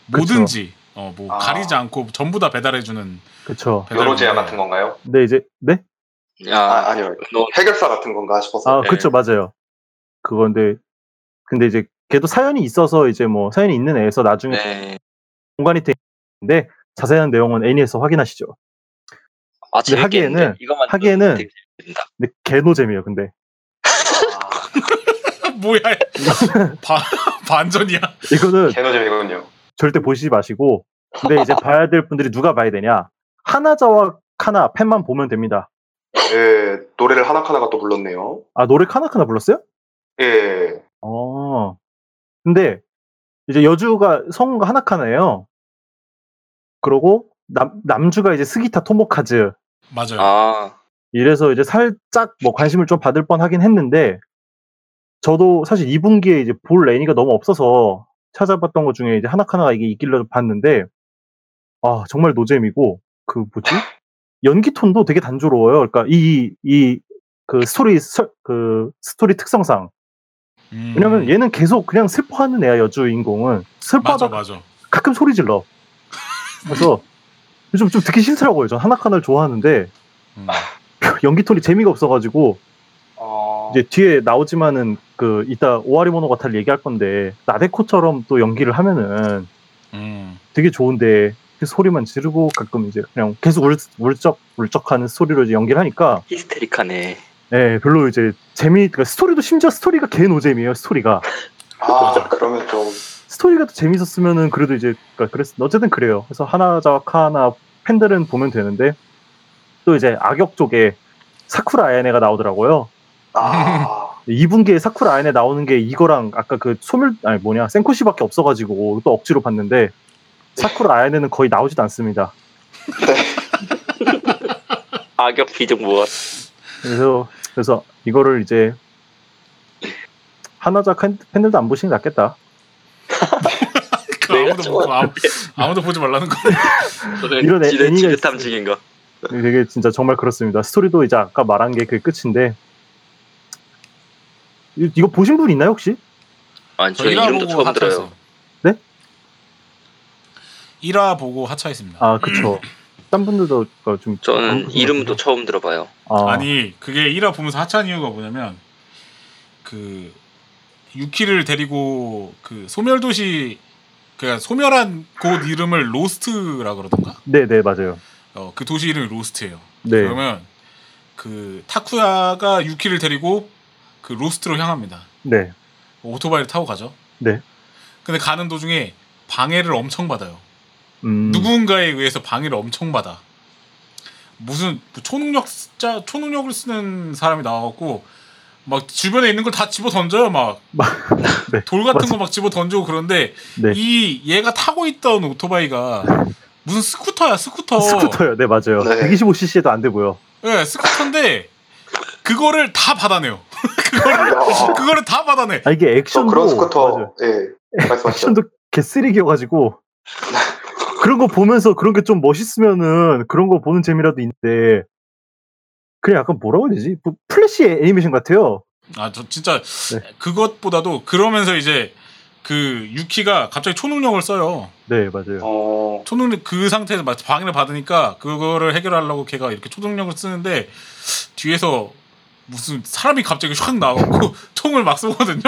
뭐든지 어, 뭐 아. 가리지 않고 전부 다 배달해주는 그쵸. 요로제야 같은 건가요? 근데 이제 네? 야, 아, 아니요. 너 해결사 같은 건가 싶어서. 아, 네. 그쵸, 맞아요. 그건데 근데 이제 걔도 사연이 있어서 이제 뭐 사연이 있는 애에서 나중에 네. 공간이 되는데 자세한 내용은 애니에서 확인하시죠. 아, 근데. 하기에는- 하기에는. 근데 개노잼이에요. 근데 뭐야 [laughs] 바, 반전이야. 이거는 개노잼이군요. 절대 보시지 마시고 근데 이제 [laughs] 봐야 될 분들이 누가 봐야 되냐 하나자와 카나 팬만 보면 됩니다 예, 노래를 하나카나가 또 불렀네요. 아 노래 카나카나 불렀어요? 예. 어. 근데 이제 여주가 성우가 하나카나예요. 그러고 남 남주가 이제 스기타 토모카즈. 맞아요. 아, 이래서 이제 살짝 뭐 관심을 좀 받을 뻔하긴 했는데 저도 사실 2분기에 이제 볼 애니가 너무 없어서 찾아봤던 것 중에 이제 하나카나가 이게 있길래 봤는데 아 정말 노잼이고 그 뭐지 [laughs] 연기 톤도 되게 단조로워요. 그러니까 이 이 그 스토리 설- 그 스토리 특성상 음, 왜냐면 얘는 계속 그냥 슬퍼하는 애야 여주인공은 맞아 슬퍼하다 맞아. 가끔 소리 질러. 그래서 좀, 좀 듣기 싫더라고요. 전 하나카나를 좋아하는데 음. [laughs] 연기 톤이 재미가 없어가지고 어, 이제 뒤에 나오지만은 그 이따 오와리모노가타리를 얘기할 건데 나데코처럼 또 연기를 하면은 음. 되게 좋은데 그 소리만 지르고 가끔 이제 그냥 계속 울, 울적 울적하는 스토리로 이제 연기를 하니까 히스테릭하네. 예 별로 이제 재미 그러니까 스토리도 심지어 스토리가 개 노잼이에요 스토리가 아, 그러면 좀, 스토리가 더 재밌었으면은 그래도 이제 그러니까 그랬 어쨌든 그래요. 그래서 하나자와 카나 팬들은 보면 되는데 또 이제 악역 쪽에 사쿠라 아야네가 나오더라고요. 아, [laughs] 2분기에 사쿠라 아야네 나오는 게 이거랑 아까 그 소멸 아니 뭐냐 센코 씨밖에 없어가지고 또 억지로 봤는데 사쿠라 아야네는 거의 나오지도 않습니다. [laughs] 악역 비중 무엇? 그래서 그래서 이거를 이제 하나자 팬- 팬들도 안 보시는 게 낫겠다. 그 아무도 못, 아무, 아무도 보지 말라는 거. 이런 애- 애니가. 탐지기인 거. 되게 진짜 정말 그렇습니다. 스토리도 이제 아까 말한 게 그 끝인데 이- 이거 보신 분 있나요 혹시? 아니 저저 1화 이름도 보고 처음 하차했어요. 들어요. 네? 1화 보고 하차했습니다. 아 그쵸. 딴 분들도 그좀 저는 이름도 처음 들어봐요. 아, 아니 그게 1화 보면서 하차한 이유가 뭐냐면 그 유키를 데리고 그 소멸도시 그니까 소멸한 곳 이름을 로스트라 그러던가 네네 맞아요. 어, 그 도시 이름이 로스트예요. 네. 그러면 그 타쿠야가 유키를 데리고 그 로스트로 향합니다. 네. 오토바이를 타고 가죠. 네. 근데 가는 도중에 방해를 엄청 받아요. 음, 누군가에 의해서 방해를 엄청 받아. 무슨 뭐 초능력자 초능력을 쓰는 사람이 나와갖고 막 주변에 있는 걸 다 집어 던져요 막 [laughs] 돌 네. 같은. 거 막 집어 던지고 그런데 네. 이 얘가 타고 있던 오토바이가 무슨 스쿠터야 스쿠터. 스쿠터요. 네 맞아요. 네. 125cc도 안 되고요. 예 스쿠터인데 그거를 다 받아내요. [laughs] 그거를 야. 그거를 다 받아내. 아 이게 저 액션도 그런 스쿠터, 맞아요. 예, 말씀하시죠. 액션도 개쓰레기여가지고 그런 거 보면서 그런 게 좀 멋있으면은 그런 거 보는 재미라도 있는데 그냥 약간 뭐라고 해야 되지? 뭐 플래시 애니메이션 같아요. 아 저 진짜 네. 그것보다도 그러면서 이제 그 유키가 갑자기 초능력을 써요. 네 맞아요. 어, 초능력 그 상태에서 막 방해를 받으니까 그거를 해결하려고 걔가 이렇게 초능력을 쓰는데 뒤에서 무슨 사람이 갑자기 확 나오고 [laughs] 총을 막 쏘거든요.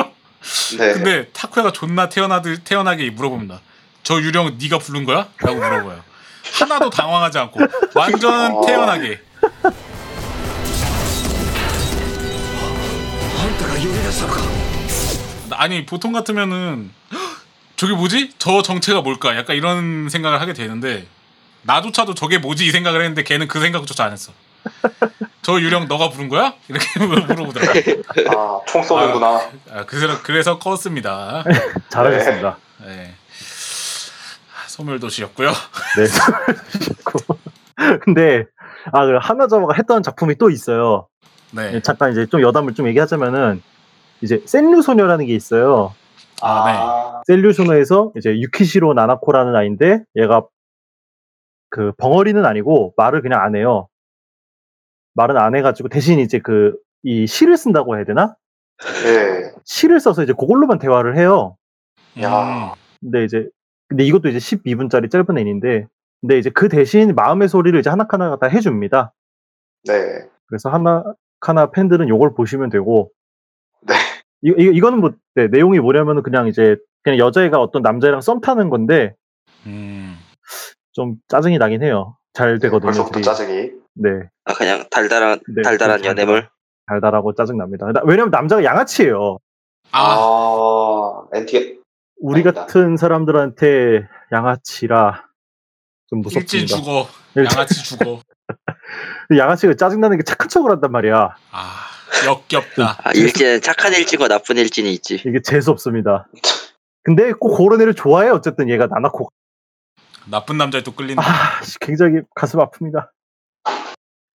네. 근데 타쿠야가 존나 태어나들 태어나게 물어봅니다. 저 유령 네가 부른 거야? 라고 물어봐요. 하나도 당황하지 않고 완전 어. 태연하게. 아니 보통 같으면은 저게 뭐지? 저 정체가 뭘까? 약간 이런 생각을 하게 되는데 나조차도 저게 뭐지 이 생각을 했는데 걔는 그 생각조차 안 했어. 저 유령 너가 부른 거야? 이렇게 [laughs] 물어보더라고. 아, 총 쏘는구나. 아, 그래서 그래서 껐습니다. [laughs] 잘하셨습니다. 네. 소멸도시였고요. 네. [laughs] 근데 아 하나자마가 했던 작품이 또 있어요. 네. 잠깐 이제 좀 여담을 좀 얘기하자면은 이제 센류 소녀라는 게 있어요. 아, 네. 아, 셀류 소녀에서 이제 유키시로 나나코라는 아이인데 얘가 그 벙어리는 아니고 말을 그냥 안 해요. 말은 안 해가지고 대신 이제 그 이 시를 쓴다고 해야 되나? 예. 시를 써서 이제 그걸로만 대화를 해요. 야. 근데 이제 근데 이것도 이제 12분짜리 짧은 애니인데 근데 이제 그 대신 마음의 소리를 이제 하나카나가 다 해줍니다. 네. 그래서 하나카나 팬들은 요걸 보시면 되고 네. 이, 이, 이거는 뭐 네, 내용이 뭐냐면은 그냥 이제 그냥 여자애가 어떤 남자애랑 썸 타는 건데 음. 좀 짜증이 나긴 해요. 잘 되거든요. 벌써부터 둘이. 짜증이. 네. 아 그냥 달달한 네, 달달한 좀 연애물. 달달하고 짜증 납니다. 왜냐면 남자가 양아치예요. 아, 아, 엔티, 우리 아니다. 같은 사람들한테 양아치라 좀 무섭습니다. 죽어. 일진- 양아치 죽어. [laughs] 양아치가 짜증나는 게 착한 척을 한단 말이야. 아 역겹다. 아, 일진 착한 일진과 나쁜 일진이 있지. 이게 재수 없습니다. 근데 꼭 그런 애를 좋아해 어쨌든 얘가 나나코. 나쁜 남자에 또 끌린다. 아 씨, 굉장히 가슴 아픕니다.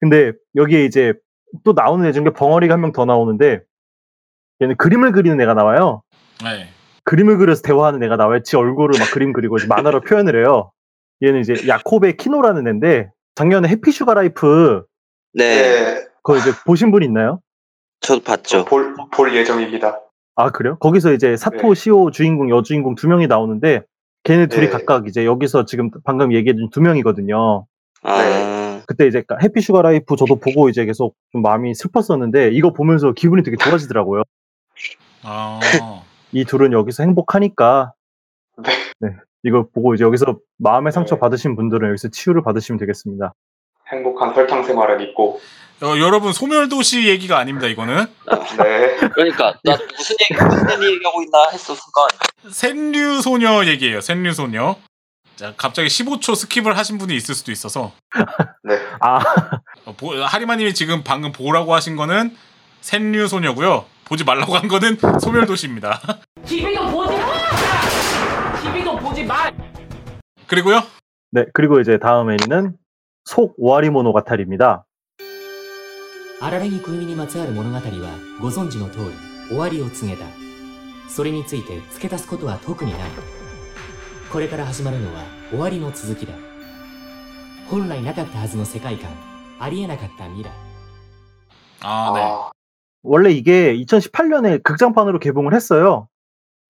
근데 여기에 이제 또 나오는 애 중에 벙어리가 한 명 더 나오는데 얘는 그림을 그리는 애가 나와요. 네. 그림을 그려서 대화하는 애가 나와요. 지 얼굴을 막 그림 그리고 이제 만화로 표현을 해요. 얘는 이제 야코베 키노라는 애인데 작년에 Happy Sugar Life 네, 그거 이제 보신 분 있나요? 저도 봤죠. 볼, 볼 예정입니다. 아 그래요? 거기서 이제 사토 네. 시오 주인공 여주인공 두 명이 나오는데 걔네 둘이 네. 각각 이제 여기서 지금 방금 얘기해준 두 명이거든요. 아, 그때 이제 Happy Sugar Life 저도 보고 이제 계속 좀 마음이 슬펐었는데 이거 보면서 기분이 되게 좋아지더라고요. 아 [laughs] 이 둘은 여기서 행복하니까 네. 네, 이거 보고 이제 여기서 마음의 상처 네. 받으신 분들은 여기서 치유를 받으시면 되겠습니다. 행복한 설탕 생활을 잊고. 어, 여러분 소멸도시 얘기가 아닙니다. 이거는 네. 그러니까 나 무슨 얘기 무슨 얘기하고 있나 했어 순간. 센류 소녀 얘기예요. 센류 소녀. 자 갑자기 15초 스킵을 하신 분이 있을 수도 있어서 [laughs] 네. 아 어, 보- 하리마님이 지금 방금 보라고 하신 거는 샌류 소녀고요. 보지 말라고 한 거는 소멸도시입니다. [laughs] TV도 보지 마! TV도 보지 마! 그리고요. 네 그리고 이제 다음 애니는 속 오아리 모노가타리입니다. 荒木小弓にまつわる物語はご存知の通り終わりを告げたそれについて付け足すことは特にない これから始まるのは終わりの続きだ本来なかったはずの世界観ありえなかった未来 아 네. 아, 원래 이게 2018년에 극장판으로 개봉을 했어요.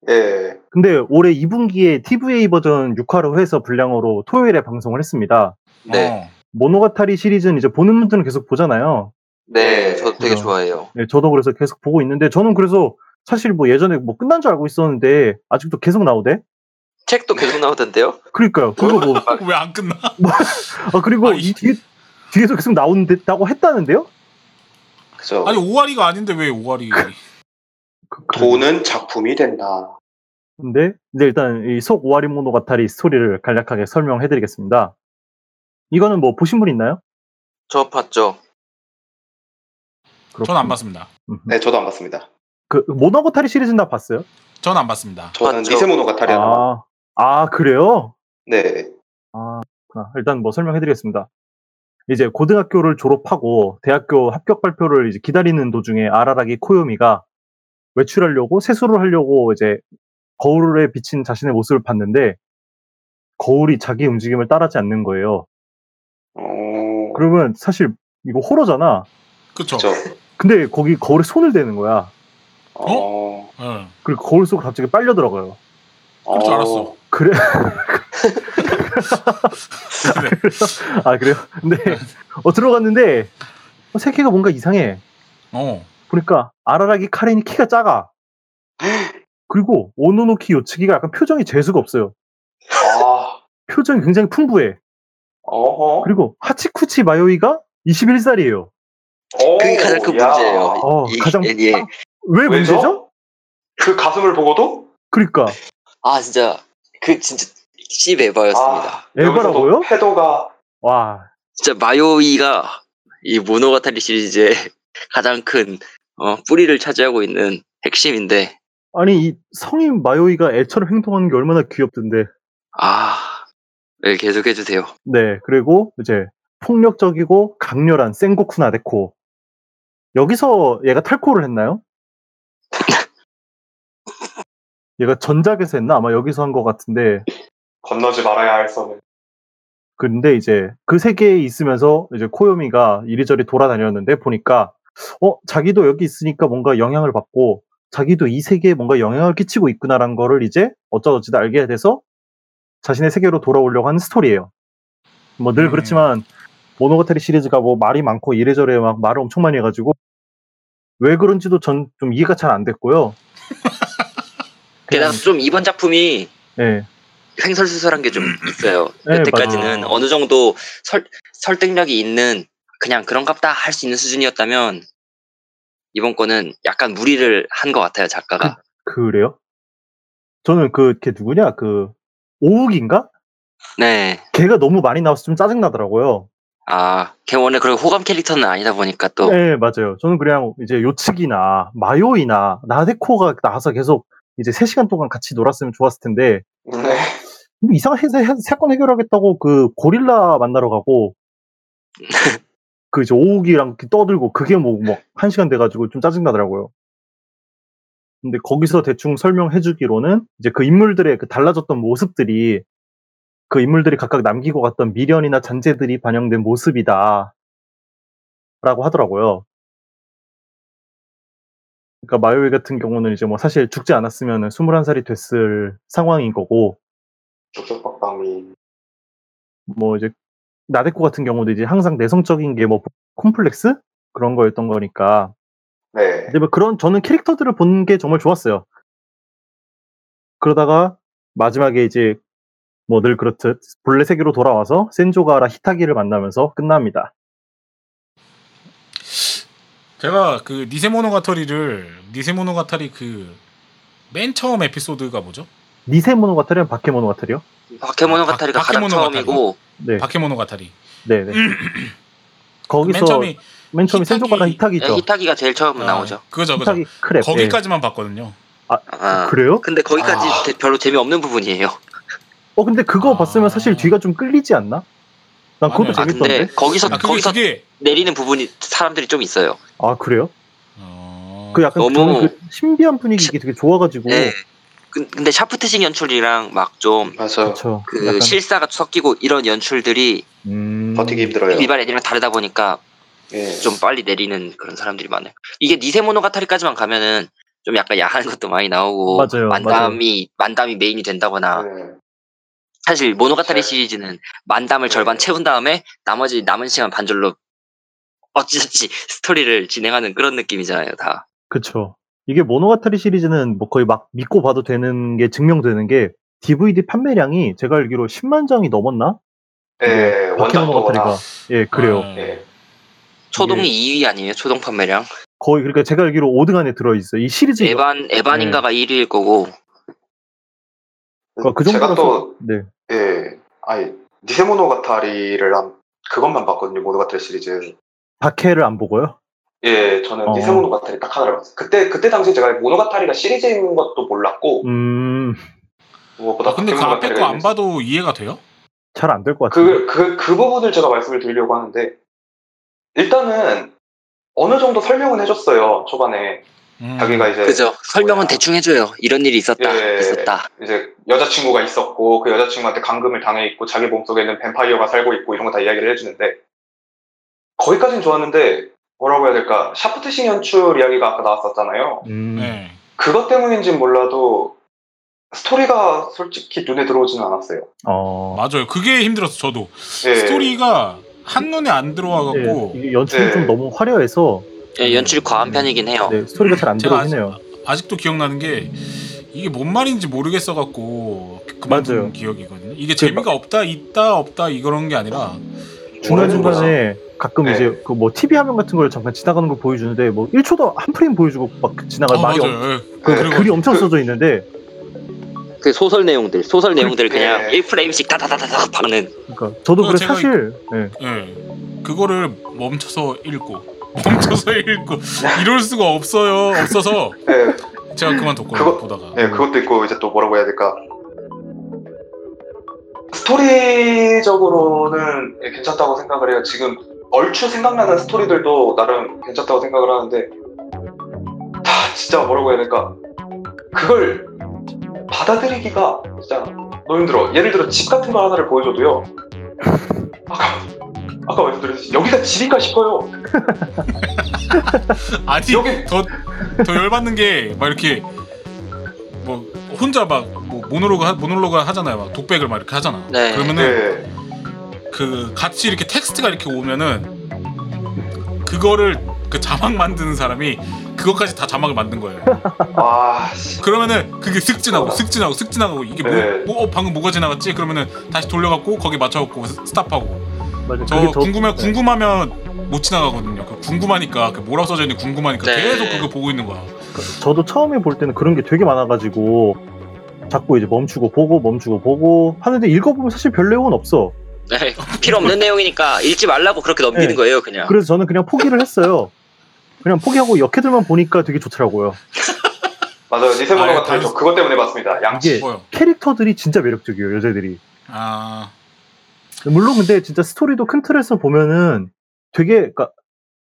예. 근데 올해 2분기에 TVA 버전 6화로 해서 분량으로 토요일에 방송을 했습니다. 네. 어. 모노가타리 시리즈는 이제 보는 분들은 계속 보잖아요. 네, 저도 되게 그죠. 좋아해요. 네, 저도 그래서 계속 보고 있는데 저는 그래서 사실 뭐 예전에 뭐 끝난 줄 알고 있었는데 아직도 계속 나오대. 책도 계속 나오던데요? 그러니까요. 그리고 뭐 왜 안 끝나? 아, 그리고 아니, 이 뒤에 뒤에서 계속 나온다고 했다는데요? 그죠. 아니 5와리가 아닌데 왜 5와리? 그- 그- 돈은 작품이 된다. 근데 근데 일단 이 속 오아리 모노가타리 스토리를 간략하게 설명해드리겠습니다. 이거는 뭐 보신 분 있나요? 저 봤죠. 전 안 봤습니다. 네, 저도 안 봤습니다. 그 모노가타리 시리즈는 다 봤어요? 전 안 봤습니다. 저는. 미세모노가타리 하나. 아, 아 그래요? 네. 아, 그렇구나. 일단 뭐 설명해드리겠습니다. 이제 고등학교를 졸업하고 대학교 합격 발표를 이제 기다리는 도중에 아라라기 코요미가 외출하려고 세수를 하려고 이제 거울에 비친 자신의 모습을 봤는데 거울이 자기 움직임을 따라하지 않는 거예요. 어, 그러면 사실 이거 호러잖아. 그쵸? 그죠. 근데 거기 거울에 손을 대는 거야. 어, 어. 그리고 거울 속으로 갑자기 빨려 들어가요. 그럴 줄 알았어. 그래? 아 그래요? 근데 어 들어갔는데 어, 새끼가 뭔가 이상해. 어. 보니까 아라라기 카렌이 키가 작아. 그리고 오노노키 요츠기가 약간 표정이 재수가 없어요. 아, 표정이 굉장히 풍부해. 어허. 그리고 하치쿠치 마요이가 21살이에요. 어, 그게 가장 큰 야. 문제예요. 어, 이- 가장 예. 빵- 왜 왜죠? 문제죠? 그 가슴을 보고도? 그러니까 아 진짜 그 진짜 씨 에바였습니다. 아, 에바라고요? 패도가 와 진짜 마요이가 이 모노가타리 시리즈의 [laughs] 가장 큰 어, 뿌리를 차지하고 있는 핵심인데 아니 이 성인 마요이가 애처럼 행동하는 게 얼마나 귀엽던데. 아 네, 계속 해주세요. 네 그리고 이제 폭력적이고 강렬한 센고쿠 나데코. 여기서 얘가 탈코를 했나요? 얘가 전작에서 했나? 아마 여기서 한 것 같은데. 건너지 말아야 할 선을. 근데 이제 그 세계에 있으면서 이제 코요미가 이리저리 돌아다녔는데 보니까 어 자기도 여기 있으니까 뭔가 영향을 받고 자기도 이 세계에 뭔가 영향을 끼치고 있구나라는 거를 이제 어쩌고저쩌다 알게 돼서 자신의 세계로 돌아오려고 하는 스토리예요. 뭐늘 음. 그렇지만 모노가타리 시리즈가 뭐 말이 많고 이래저래 막 말을 엄청 많이 해가지고 왜 그런지도 전 좀 이해가 잘 안 됐고요. 게다가 좀 이번 작품이 네. 횡설수설한 게 좀 있어요. 네, 여태까지는 맞아요. 어느 정도 설, 설득력이 있는 그냥 그런갑다 할 수 있는 수준이었다면 이번 거는 약간 무리를 한 것 같아요 작가가. 그 래요? 저는 그걔 누구냐 그 오욱인가? 네. 걔가 너무 많이 나와서 좀 짜증 나더라고요. 아, 걔 원래 그런 호감 캐릭터는 아니다 보니까 또 네, 맞아요. 저는 그냥 이제 요츠기나 마요이나 나데코가 나와서 계속 이제 3시간 동안 같이 놀았으면 좋았을 텐데 네. 뭐 해- 사건 해결하겠다고 그 고릴라 만나러 가고 [laughs] 그 이제 오욱이랑 떠들고 그게 뭐뭐 한 시간 돼가지고 좀 짜증 나더라고요. 근데 거기서 대충 설명해 주기로는 이제 그 인물들의 그 달라졌던 모습들이 그 인물들이 각각 남기고 갔던 미련이나 잔재들이 반영된 모습이다. 라고 하더라고요. 그러니까 마요이 같은 경우는 이제 뭐 사실 죽지 않았으면 21살이 됐을 상황인 거고 쪽쪽박방이 뭐 이제 나데코 같은 경우도 이제 항상 내성적인 게 뭐 콤플렉스 그런 거였던 거니까 네. 근데 뭐 그런 저는 캐릭터들을 보는 게 정말 좋았어요. 그러다가 마지막에 이제 뭐 늘 그렇듯 본래 세계로 돌아와서 센조가라 히타기를 만나면서 끝납니다. 제가 그 니세모노가터리를 니세모노가타리 그 맨 처음 에피소드가 뭐죠? 니세모노가타리는 바케모노가타리요? 바케모노가타리가 바- 가장 바케모노가타리. 처음이고 네. 바케모노가타리. 네, 네. [clears throat] 거기서 맨 처음이 맨 처음에 센조가라 히타기죠. 네, 히타기가 제일 처음 아, 나오죠. 그거죠, 그죠. 히타기 크랩. 거기까지만 봤거든요. 아, 그래요? 근데 거기까지 대- 별로 재미없는 부분이에요. 어 근데 그거 봤으면 사실 뒤가 좀 끌리지 않나? 난 그것도 아, 재밌던데. 근데 거기서 아, 그게- 거기서 그게- 내리는 부분이 사람들이 좀 있어요. 아 그래요? 어. 그 약간 너무- 그 신비한 분위기 되게 좋아가지고. 네. 그- 근데 샤프트식 연출이랑 막 좀그 맞아요. 약간- 실사가 섞이고 이런 연출들이 음... 버티기 힘들어요. 일반 애들이랑 다르다 보니까 예. 좀 빨리 내리는 그런 사람들이 많아요. 이게 니세모노가타리까지만 가면은 좀 약간 야한 것도 많이 나오고 맞아요, 만담이 만담이 메인이 된다거나 네. 사실 모노가타리 시리즈는 만담을 절반 채운 다음에 나머지 남은 시간 반절로 어찌저찌 스토리를 진행하는 그런 느낌이잖아요, 다. 그쵸. 이게 모노가타리 시리즈는 뭐 거의 막 믿고 봐도 되는 게 증명되는 게 DVD 판매량이 제가 알기로 10만 장이 넘었나? 예, 바케모노가타리가. 원작도나 예, 그래요. 아, 예. 초동이 2위 아니에요, 초동 판매량? 거의 그러니까 제가 알기로 5등 안에 들어 있어요. 이 시리즈. 에반 에반인가가 1위일 거고 그러니까 그 제가. 또 네. 예, 아니 니세모노가타리를 한 그것만 봤거든요. 모노가타리 시리즈. 박해를 안 보고요. 예, 저는 어. 니세모노가타리 딱 하나를 봤어요. 그때 그때 당시 제가 모노가타리가 시리즈인 것도 몰랐고 음, 무엇보다 아, 근데 그 앞에 거 안. 봐도 이해가 돼요? 잘 안 될 것 같아요. 그, 그, 그 부분을 제가 말씀을 드리려고 하는데, 일단은 어느 정도 설명은 해줬어요, 초반에. 음. 자기가 이제. 그죠? 설명은 대충 해줘요. 이런 일이 있었다, 예, 있었다. 이제 여자친구가 있었고, 그 여자친구한테 감금을 당해 있고, 자기 몸속에는 뱀파이어가 살고 있고, 이런 거 다 이야기를 해주는데, 거기까지는 좋았는데, 뭐라고 해야 될까, 샤프트식 연출 이야기가 아까 나왔었잖아요. 음, 네. 그것 때문인지는 몰라도, 스토리가 솔직히 눈에 들어오지는 않았어요. 어. 맞아요. 그게 힘들었어, 저도. 예. 스토리가 한눈에 안 들어와갖고. 예, 이게 연출이 네. 좀 너무 화려해서 예, 연출이 과한 편이긴 해요. 네, 스토리가 잘 안 제가 들어오긴 해요. 아직도 기억나는 게 이게 뭔 말인지 모르겠어 갖고 그만둔 맞아요. 기억이거든요. 이게 재미가 없다, 있다, 없다 이런 게 아니라 중간 중간에 가끔 네. 이제 그 뭐 TV 화면 같은 걸 잠깐 지나가는 걸 보여주는데 뭐 1초도 한 프레임 보여주고 막 지나가 어, 말이 맞아요. 엄- 예. 그 그리고 글이 엄청 써져 있는데 그 소설 내용들, 소설 내용들 그냥 예. 1프레임씩 다다다다다 박는. 그러니까 저도 그거 그래 제가 사실 예. 예. 그거를 멈춰서 읽고 멈춰서 읽고 이럴 수가 없어요. 없어서 예, 제가 그만뒀거든요. 그거- 보다가. 네, 그것도 있고 이제 또 뭐라고 해야 될까? 스토리적으로는 예, 괜찮다고 생각을 해요. 지금 얼추 생각나는 스토리들도 나름 괜찮다고 생각을 하는데 아, 진짜 뭐라고 해야 될까? 그걸 받아들이기가 진짜 너무 힘들어. 예를 들어 집 같은 거 하나를 보여줘도요. 아까 아까 말씀드렸듯이 여기가 집인가 싶어요. [laughs] 아니 더, 더 열받는 게 막 이렇게 뭐 혼자 막 뭐 모노로그 하, 모노로그 하잖아요. 막 독백을 막 이렇게 하잖아. 네. 그러면은 네. 그 같이 이렇게 텍스트가 이렇게 오면은 그거를 그 자막 만드는 사람이 그것까지 다 자막을 만든 거예요. [laughs] 아, 그러면은 그게 슥 지나고 슥 지나고 슥 지나가고 이게 뭐, 네. 뭐 어, 방금 뭐가 지나갔지? 그러면은 다시 돌려갖고 거기 맞춰갖고 스- 스탑하고 맞아 저 궁금해 네. 궁금하면 못 지나가거든요. 그 궁금하니까 그 뭐라고 써져 있는지 궁금하니까 네. 계속 그거 보고 있는 거야. 저도 처음에 볼 때는 그런 게 되게 많아가지고 자꾸 이제 멈추고 보고 멈추고 보고 하는데 읽어보면 사실 별 내용은 없어. 네, 필요 없는 내용이니까 읽지 말라고 그렇게 넘기는 네. 거예요, 그냥. 그래서 저는 그냥 포기를 했어요. 그냥 포기하고 역해들만 보니까 되게 좋더라고요. [laughs] 맞아요. 니세모노 아, 같은 저 그것 때문에 봤습니다. 양치. 이게 캐릭터들이 진짜 매력적이에요, 여자들이. 아, 물론 근데 진짜 스토리도 큰 틀에서 보면은 되게 그러니까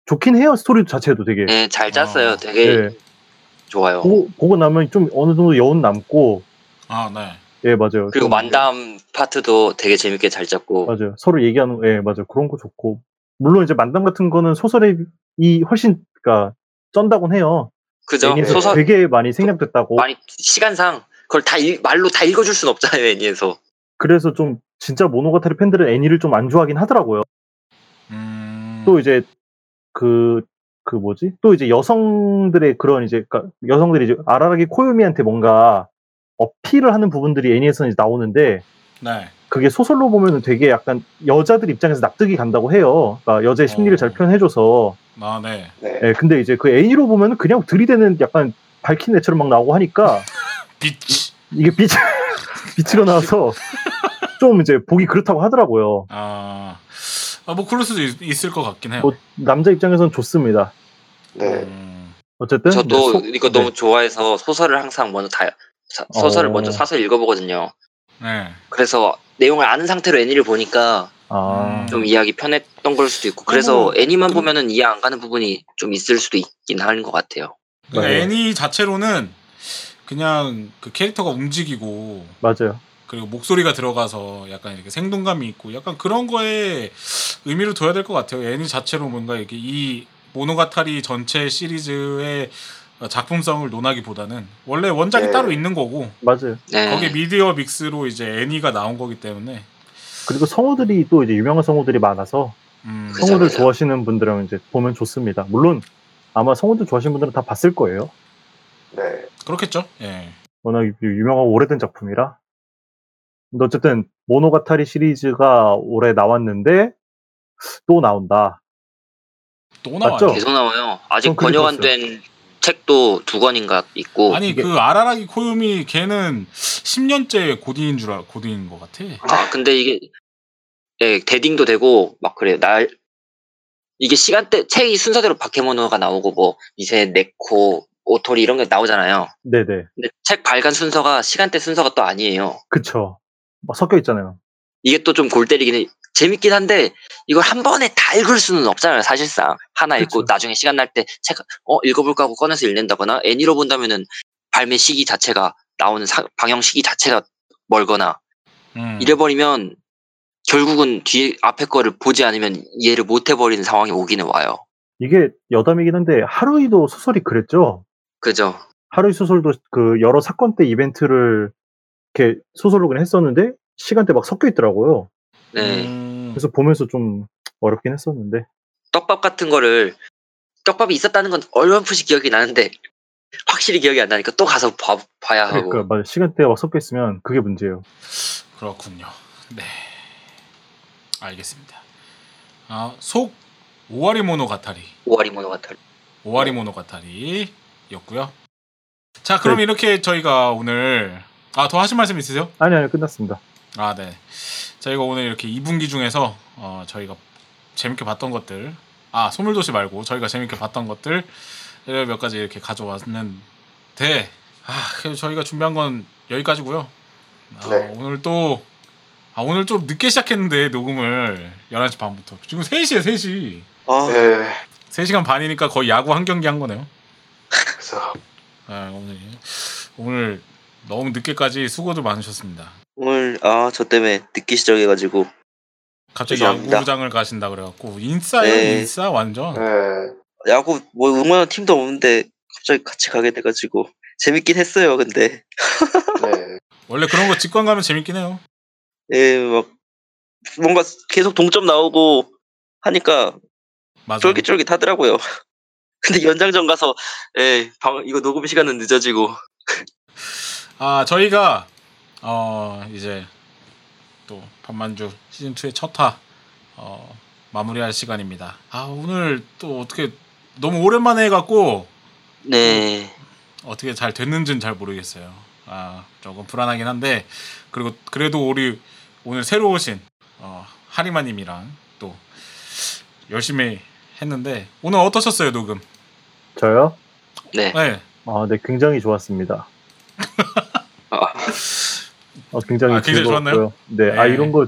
좋긴 해요, 스토리 자체도 되게. 네, 잘 짰어요. 되게 네. 좋아요. 보고, 보고 나면 좀 어느 정도 여운 남고, 아, 네. 예, 맞아요. 그리고 좀 만담 파트도 되게 재밌게 잘 짰고. 맞아요. 서로 얘기하는, 예, 맞아요. 그런 거 좋고. 물론 이제 만담 같은 거는 소설이 이 훨씬, 그니까, 쩐다곤 해요. 그죠? 소설 되게 많이 생략됐다고. 많이 시간상 그걸 다 읽- 말로 다 읽어줄 순 없잖아요, 애니에서. 그래서 좀 진짜 모노가타리 팬들은 애니를 좀 안 좋아하긴 하더라고요. 음. 또 이제 그, 그 뭐지? 또 이제 여성들의 그런 이제, 그러니까 여성들이 이제 아라라기 코요미한테 뭔가 어필을 하는 부분들이 애니에서는 이제 나오는데 네. 그게 소설로 보면은 되게 약간 여자들 입장에서 납득이 간다고 해요. 그러니까 여자의 심리를 잘 표현해줘서. 아, 네. 네. 예, 근데 이제 그 애니로 보면은 그냥 들이대는 약간 밝힌 애처럼 막 나오고 하니까 [laughs] 빛. 이게 빛, [laughs] 빛으로 나와서 좀 이제 보기 그렇다고 하더라고요. 아, 아, 뭐 그럴 수도 있, 을것 같긴 해요. 뭐 남자 입장에서는 좋습니다. 네. 음. 어쨌든 저도 네, 소- 이거 네. 너무 좋아해서 소설을 항상 먼저 다 사- 소설을 어. 먼저 사서 읽어보거든요. 네. 그래서 내용을 아는 상태로 애니를 보니까 아, 좀 이해하기 편했던 걸 수도 있고 그래서 어, 애니만 그- 보면은 이해 안 가는 부분이 좀 있을 수도 있긴 하는 것 같아요. 그러니까 네. 애니 자체로는 그냥 그 캐릭터가 움직이고 맞아요. 그리고 목소리가 들어가서 약간 이렇게 생동감이 있고 약간 그런 거에 의미를 둬야 될 것 같아요. 애니 자체로 뭔가 이렇게 이 모노가타리 전체 시리즈의 작품성을 논하기보다는 원래 원작이 네. 따로 있는 거고 맞아요. 네. 거기에 미디어 믹스로 이제 애니가 나온 거기 때문에 그리고 성우들이 또 이제 유명한 성우들이 많아서 음, 성우들 그죠. 좋아하시는 분들은 이제 보면 좋습니다. 물론 아마 성우들 좋아하시는 분들은 다 봤을 거예요. 네. 그렇겠죠. 예. 워낙 유- 유명하고 오래된 작품이라. 근데 어쨌든 모노가타리 시리즈가 올해 나왔는데 또 나온다. 또 맞죠? 나와요. 계속 나와요. 아직 전 그게 번역 안 된 책도 두 권인가 있고 아니 그 아라라기 코요미 걔는 10년째 고딩인 줄 알, 고딩인 것 같아. 아 근데 이게 예 대딩도 되고 막 그래요. 날 이게 시간대 책이 순서대로 바케모노가 나오고 뭐 니세 네코 오토리 이런 게 나오잖아요. 네네. 근데 책 발간 순서가 시간대 순서가 또 아니에요. 그쵸. 막 섞여 있잖아요. 이게 또 좀 골 때리긴 해. 재밌긴 한데 이걸 한 번에 다 읽을 수는 없잖아요. 사실상 하나 읽고 그쵸. 나중에 시간 날 때 책 어 읽어볼까 하고 꺼내서 읽는다거나 애니로 본다면은 발매 시기 자체가 나오는 사- 방영 시기 자체가 멀거나 음. 이래버리면 결국은 뒤에 앞에 거를 보지 않으면 이해를 못 해버리는 상황이 오기는 와요. 이게 여담이긴 한데 하루이도 소설이 그랬죠. 그죠? 하루이 소설도 그 여러 사건 때 이벤트를 이렇게 소설로 그냥 했었는데 시간대 막 섞여 있더라고요. 네. 음. 그래서 보면서 좀 어렵긴 했었는데. 떡밥 같은 거를 떡밥이 있었다는 건 얼마풋이 기억이 나는데 확실히 기억이 안 나니까 또 가서 봐, 봐야 하고. 그러니까 맞아 시간대가 막 섞여 있으면 그게 문제예요. 그렇군요. 네. 알겠습니다. 아, 속 오와리 모노가타리. 오와리 모노가타리. 오와리 모노가타리였고요. 자, 그럼 네. 이렇게 저희가 오늘 아, 더 하실 말씀 있으세요? 아니 아니 끝났습니다. 아, 네. 저희가 오늘 이렇게 2분기 중에서 어, 저희가 재밌게 봤던 것들, 아 소물도시 말고 저희가 재밌게 봤던 것들 를몇 가지 이렇게 가져왔는데, 아 그래도 저희가 준비한 건 여기까지고요. 아, 네. 오늘 또 아, 오늘 좀 늦게 시작했는데 녹음을 11시 반부터 지금 3시에 3시 아, 네. 3시간 반이니까 거의 야구 한 경기 한 거네요. 그래서 아, 오늘 오늘 너무 늦게까지 수고들 많으셨습니다. 오늘 아 저 때문에 늦기 시작해가지고 갑자기 죄송합니다. 야구장을 가신다 그래갖고 인싸요 네. 인싸 완전. 네. 야구 뭐 응원하는 팀도 없는데 갑자기 같이 가게 돼가지고 재밌긴 했어요. 근데 네. [laughs] 원래 그런 거 직관 가면 재밌긴 해요. 예막 뭔가 계속 동점 나오고 하니까 맞아. 쫄깃쫄깃하더라고요. [laughs] 근데 연장전 가서 예 방, 이거 녹음 시간은 늦어지고 아 저희가 어 이제 또 반만주 시즌 2의 첫화 어 마무리할 시간입니다. 아 오늘 또 어떻게 너무 오랜만에 해갖고 네 어떻게 잘 됐는지는 잘 모르겠어요. 아 조금 불안하긴 한데 그리고 그래도 우리 오늘 새로 오신 어, 하리마님이랑 또 열심히 했는데 오늘 어떠셨어요 녹음? 저요? 네. 네. 아, 네, 굉장히 좋았습니다. [laughs] 어, 굉장히 아, 굉장히. 좋았나요? 네, 아 네. 이런 거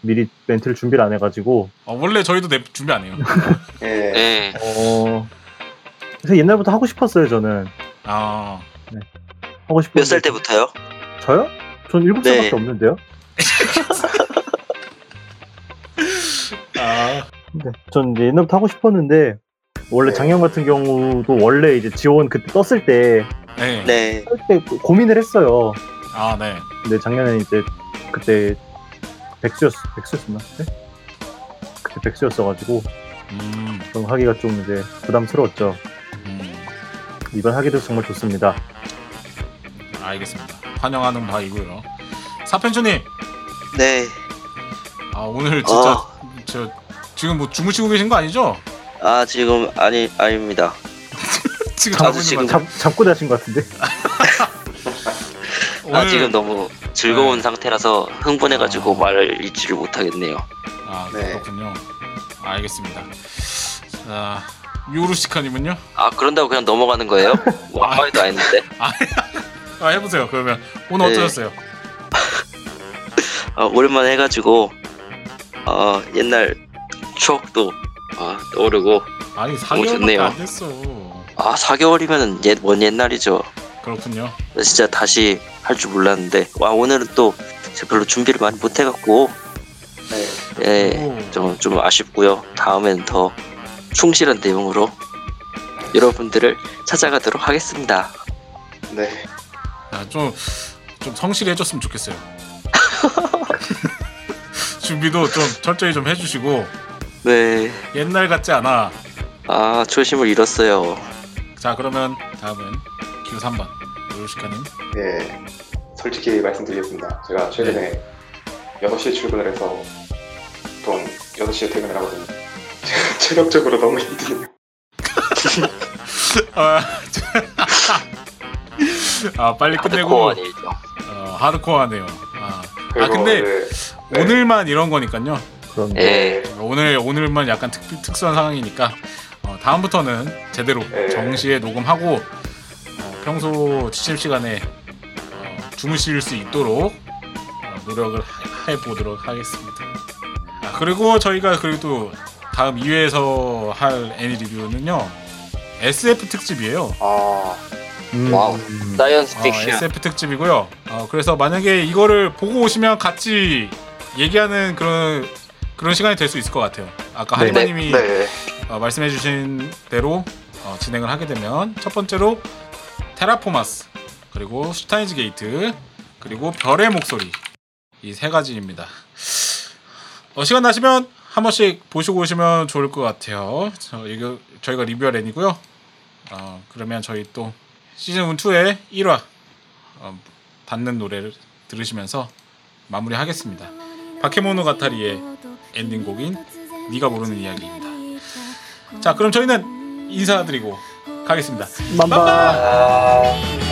미리 멘트를 준비를 안 해가지고 어, 원래 저희도 내 준비 안 해요. 예. [laughs] 네. 어 그래서 옛날부터 하고 싶었어요 저는 아 하고 싶. 몇살 때부터요? 저요? 전 일곱 살밖에 네. 없는데요. [laughs] 아, 네, 전 이제 옛날부터 하고 싶었는데 원래 작년 같은 경우도 원래 이제 지원 그때 떴을 때 네. 네. 그때 고민을 했어요. 아, 네. 근데 작년에 이제 그때 백수였 백수였나 그때? 그때 백수였어가지고 음, 좀 하기가 좀 이제 부담스러웠죠. 음, 이번 하게 돼서 정말 좋습니다. 알겠습니다. 환영하는 바이고요. 사펜추님, 네. 아 오늘 진짜 어. 저 지금 뭐 주무시고 계신 거 아니죠? 아 지금 아니 아닙니다. [laughs] 지금 있는 지금 거잡 잡고 자신 것 같은데. [laughs] 아 지금 너무 즐거운 상태라서 흥분해가지고 말을 잊지를 못하겠네요. 아 네. 그렇군요. 알겠습니다. 자 요루시카님은요? 아 그런다고 그냥 넘어가는 거예요? [laughs] 뭐 아무 말도 안 했는데. 아 해보세요. 그러면 오늘 네. 어떠셨어요? 어, 오랜만에 해가지고 어, 옛날 추억도 아, 떠오르고 아니 너무 4개월밖에 좋네요. 안 됐어. 아 4개월이면 옛, 먼 옛날이죠. 그렇군요. 진짜 다시 할 줄 몰랐는데 와 오늘은 또 별로 준비를 많이 못 해갖고 예, 좀, 좀 아쉽고요. 다음엔 더 충실한 내용으로 여러분들을 찾아가도록 하겠습니다. 네. 좀, 좀 성실해졌으면 좋겠어요. [laughs] 준비도 좀 철저히 좀 해주시고 네. 옛날 같지 않아. 아 초심을 잃었어요. 자 그러면 다음은 q 3번 요루시카님. 예. 솔직히 말씀드리겠습니다. 제가 최근에 6시에 출근을 해서 보통 6시에 퇴근을 하거든요. 제가 [laughs] 체력적으로 너무 힘드네요. [laughs] 아, [laughs] 아 빨리 끝내고 하드코어 아니죠. 어, 하드코어하네요. 아, 아 그리고 근데 네. 오늘만 이런 거니까요. 그럼 예. 오늘 오늘만 약간 특, 특수한 상황이니까 어, 다음부터는 제대로 네. 정시에 녹음하고 어, 평소 취침 시간에 어, 주무실 수 있도록 어, 노력을 하- 해보도록 하겠습니다. 아, 그리고 저희가 그래도 다음 2회에서 할 애니 리뷰는요 SF 특집이에요. 아, 음, 와우. science 어, fiction. SF 특집이고요. 어, 그래서 만약에 이거를 보고 오시면 같이 얘기하는 그런 그런 시간이 될 수 있을 것 같아요. 아까 네. 하리마님이 네. 어, 말씀해주신 대로 어, 진행을 하게 되면 첫 번째로 테라포마스 그리고 슈타인즈 게이트 그리고 별의 목소리 이 세 가지입니다. 어, 시간 나시면 한 번씩 보시고 오시면 좋을 것 같아요. 저, 이거 저희가 리뷰할 애니고요. 어, 그러면 저희 또 시즌 2의 1화 어, 받는 노래를 들으시면서 마무리하겠습니다. 바케모노 가타리의 엔딩곡인 네가 모르는 이야기입니다. 자, 그럼 저희는 인사드리고 가겠습니다. 맘바.た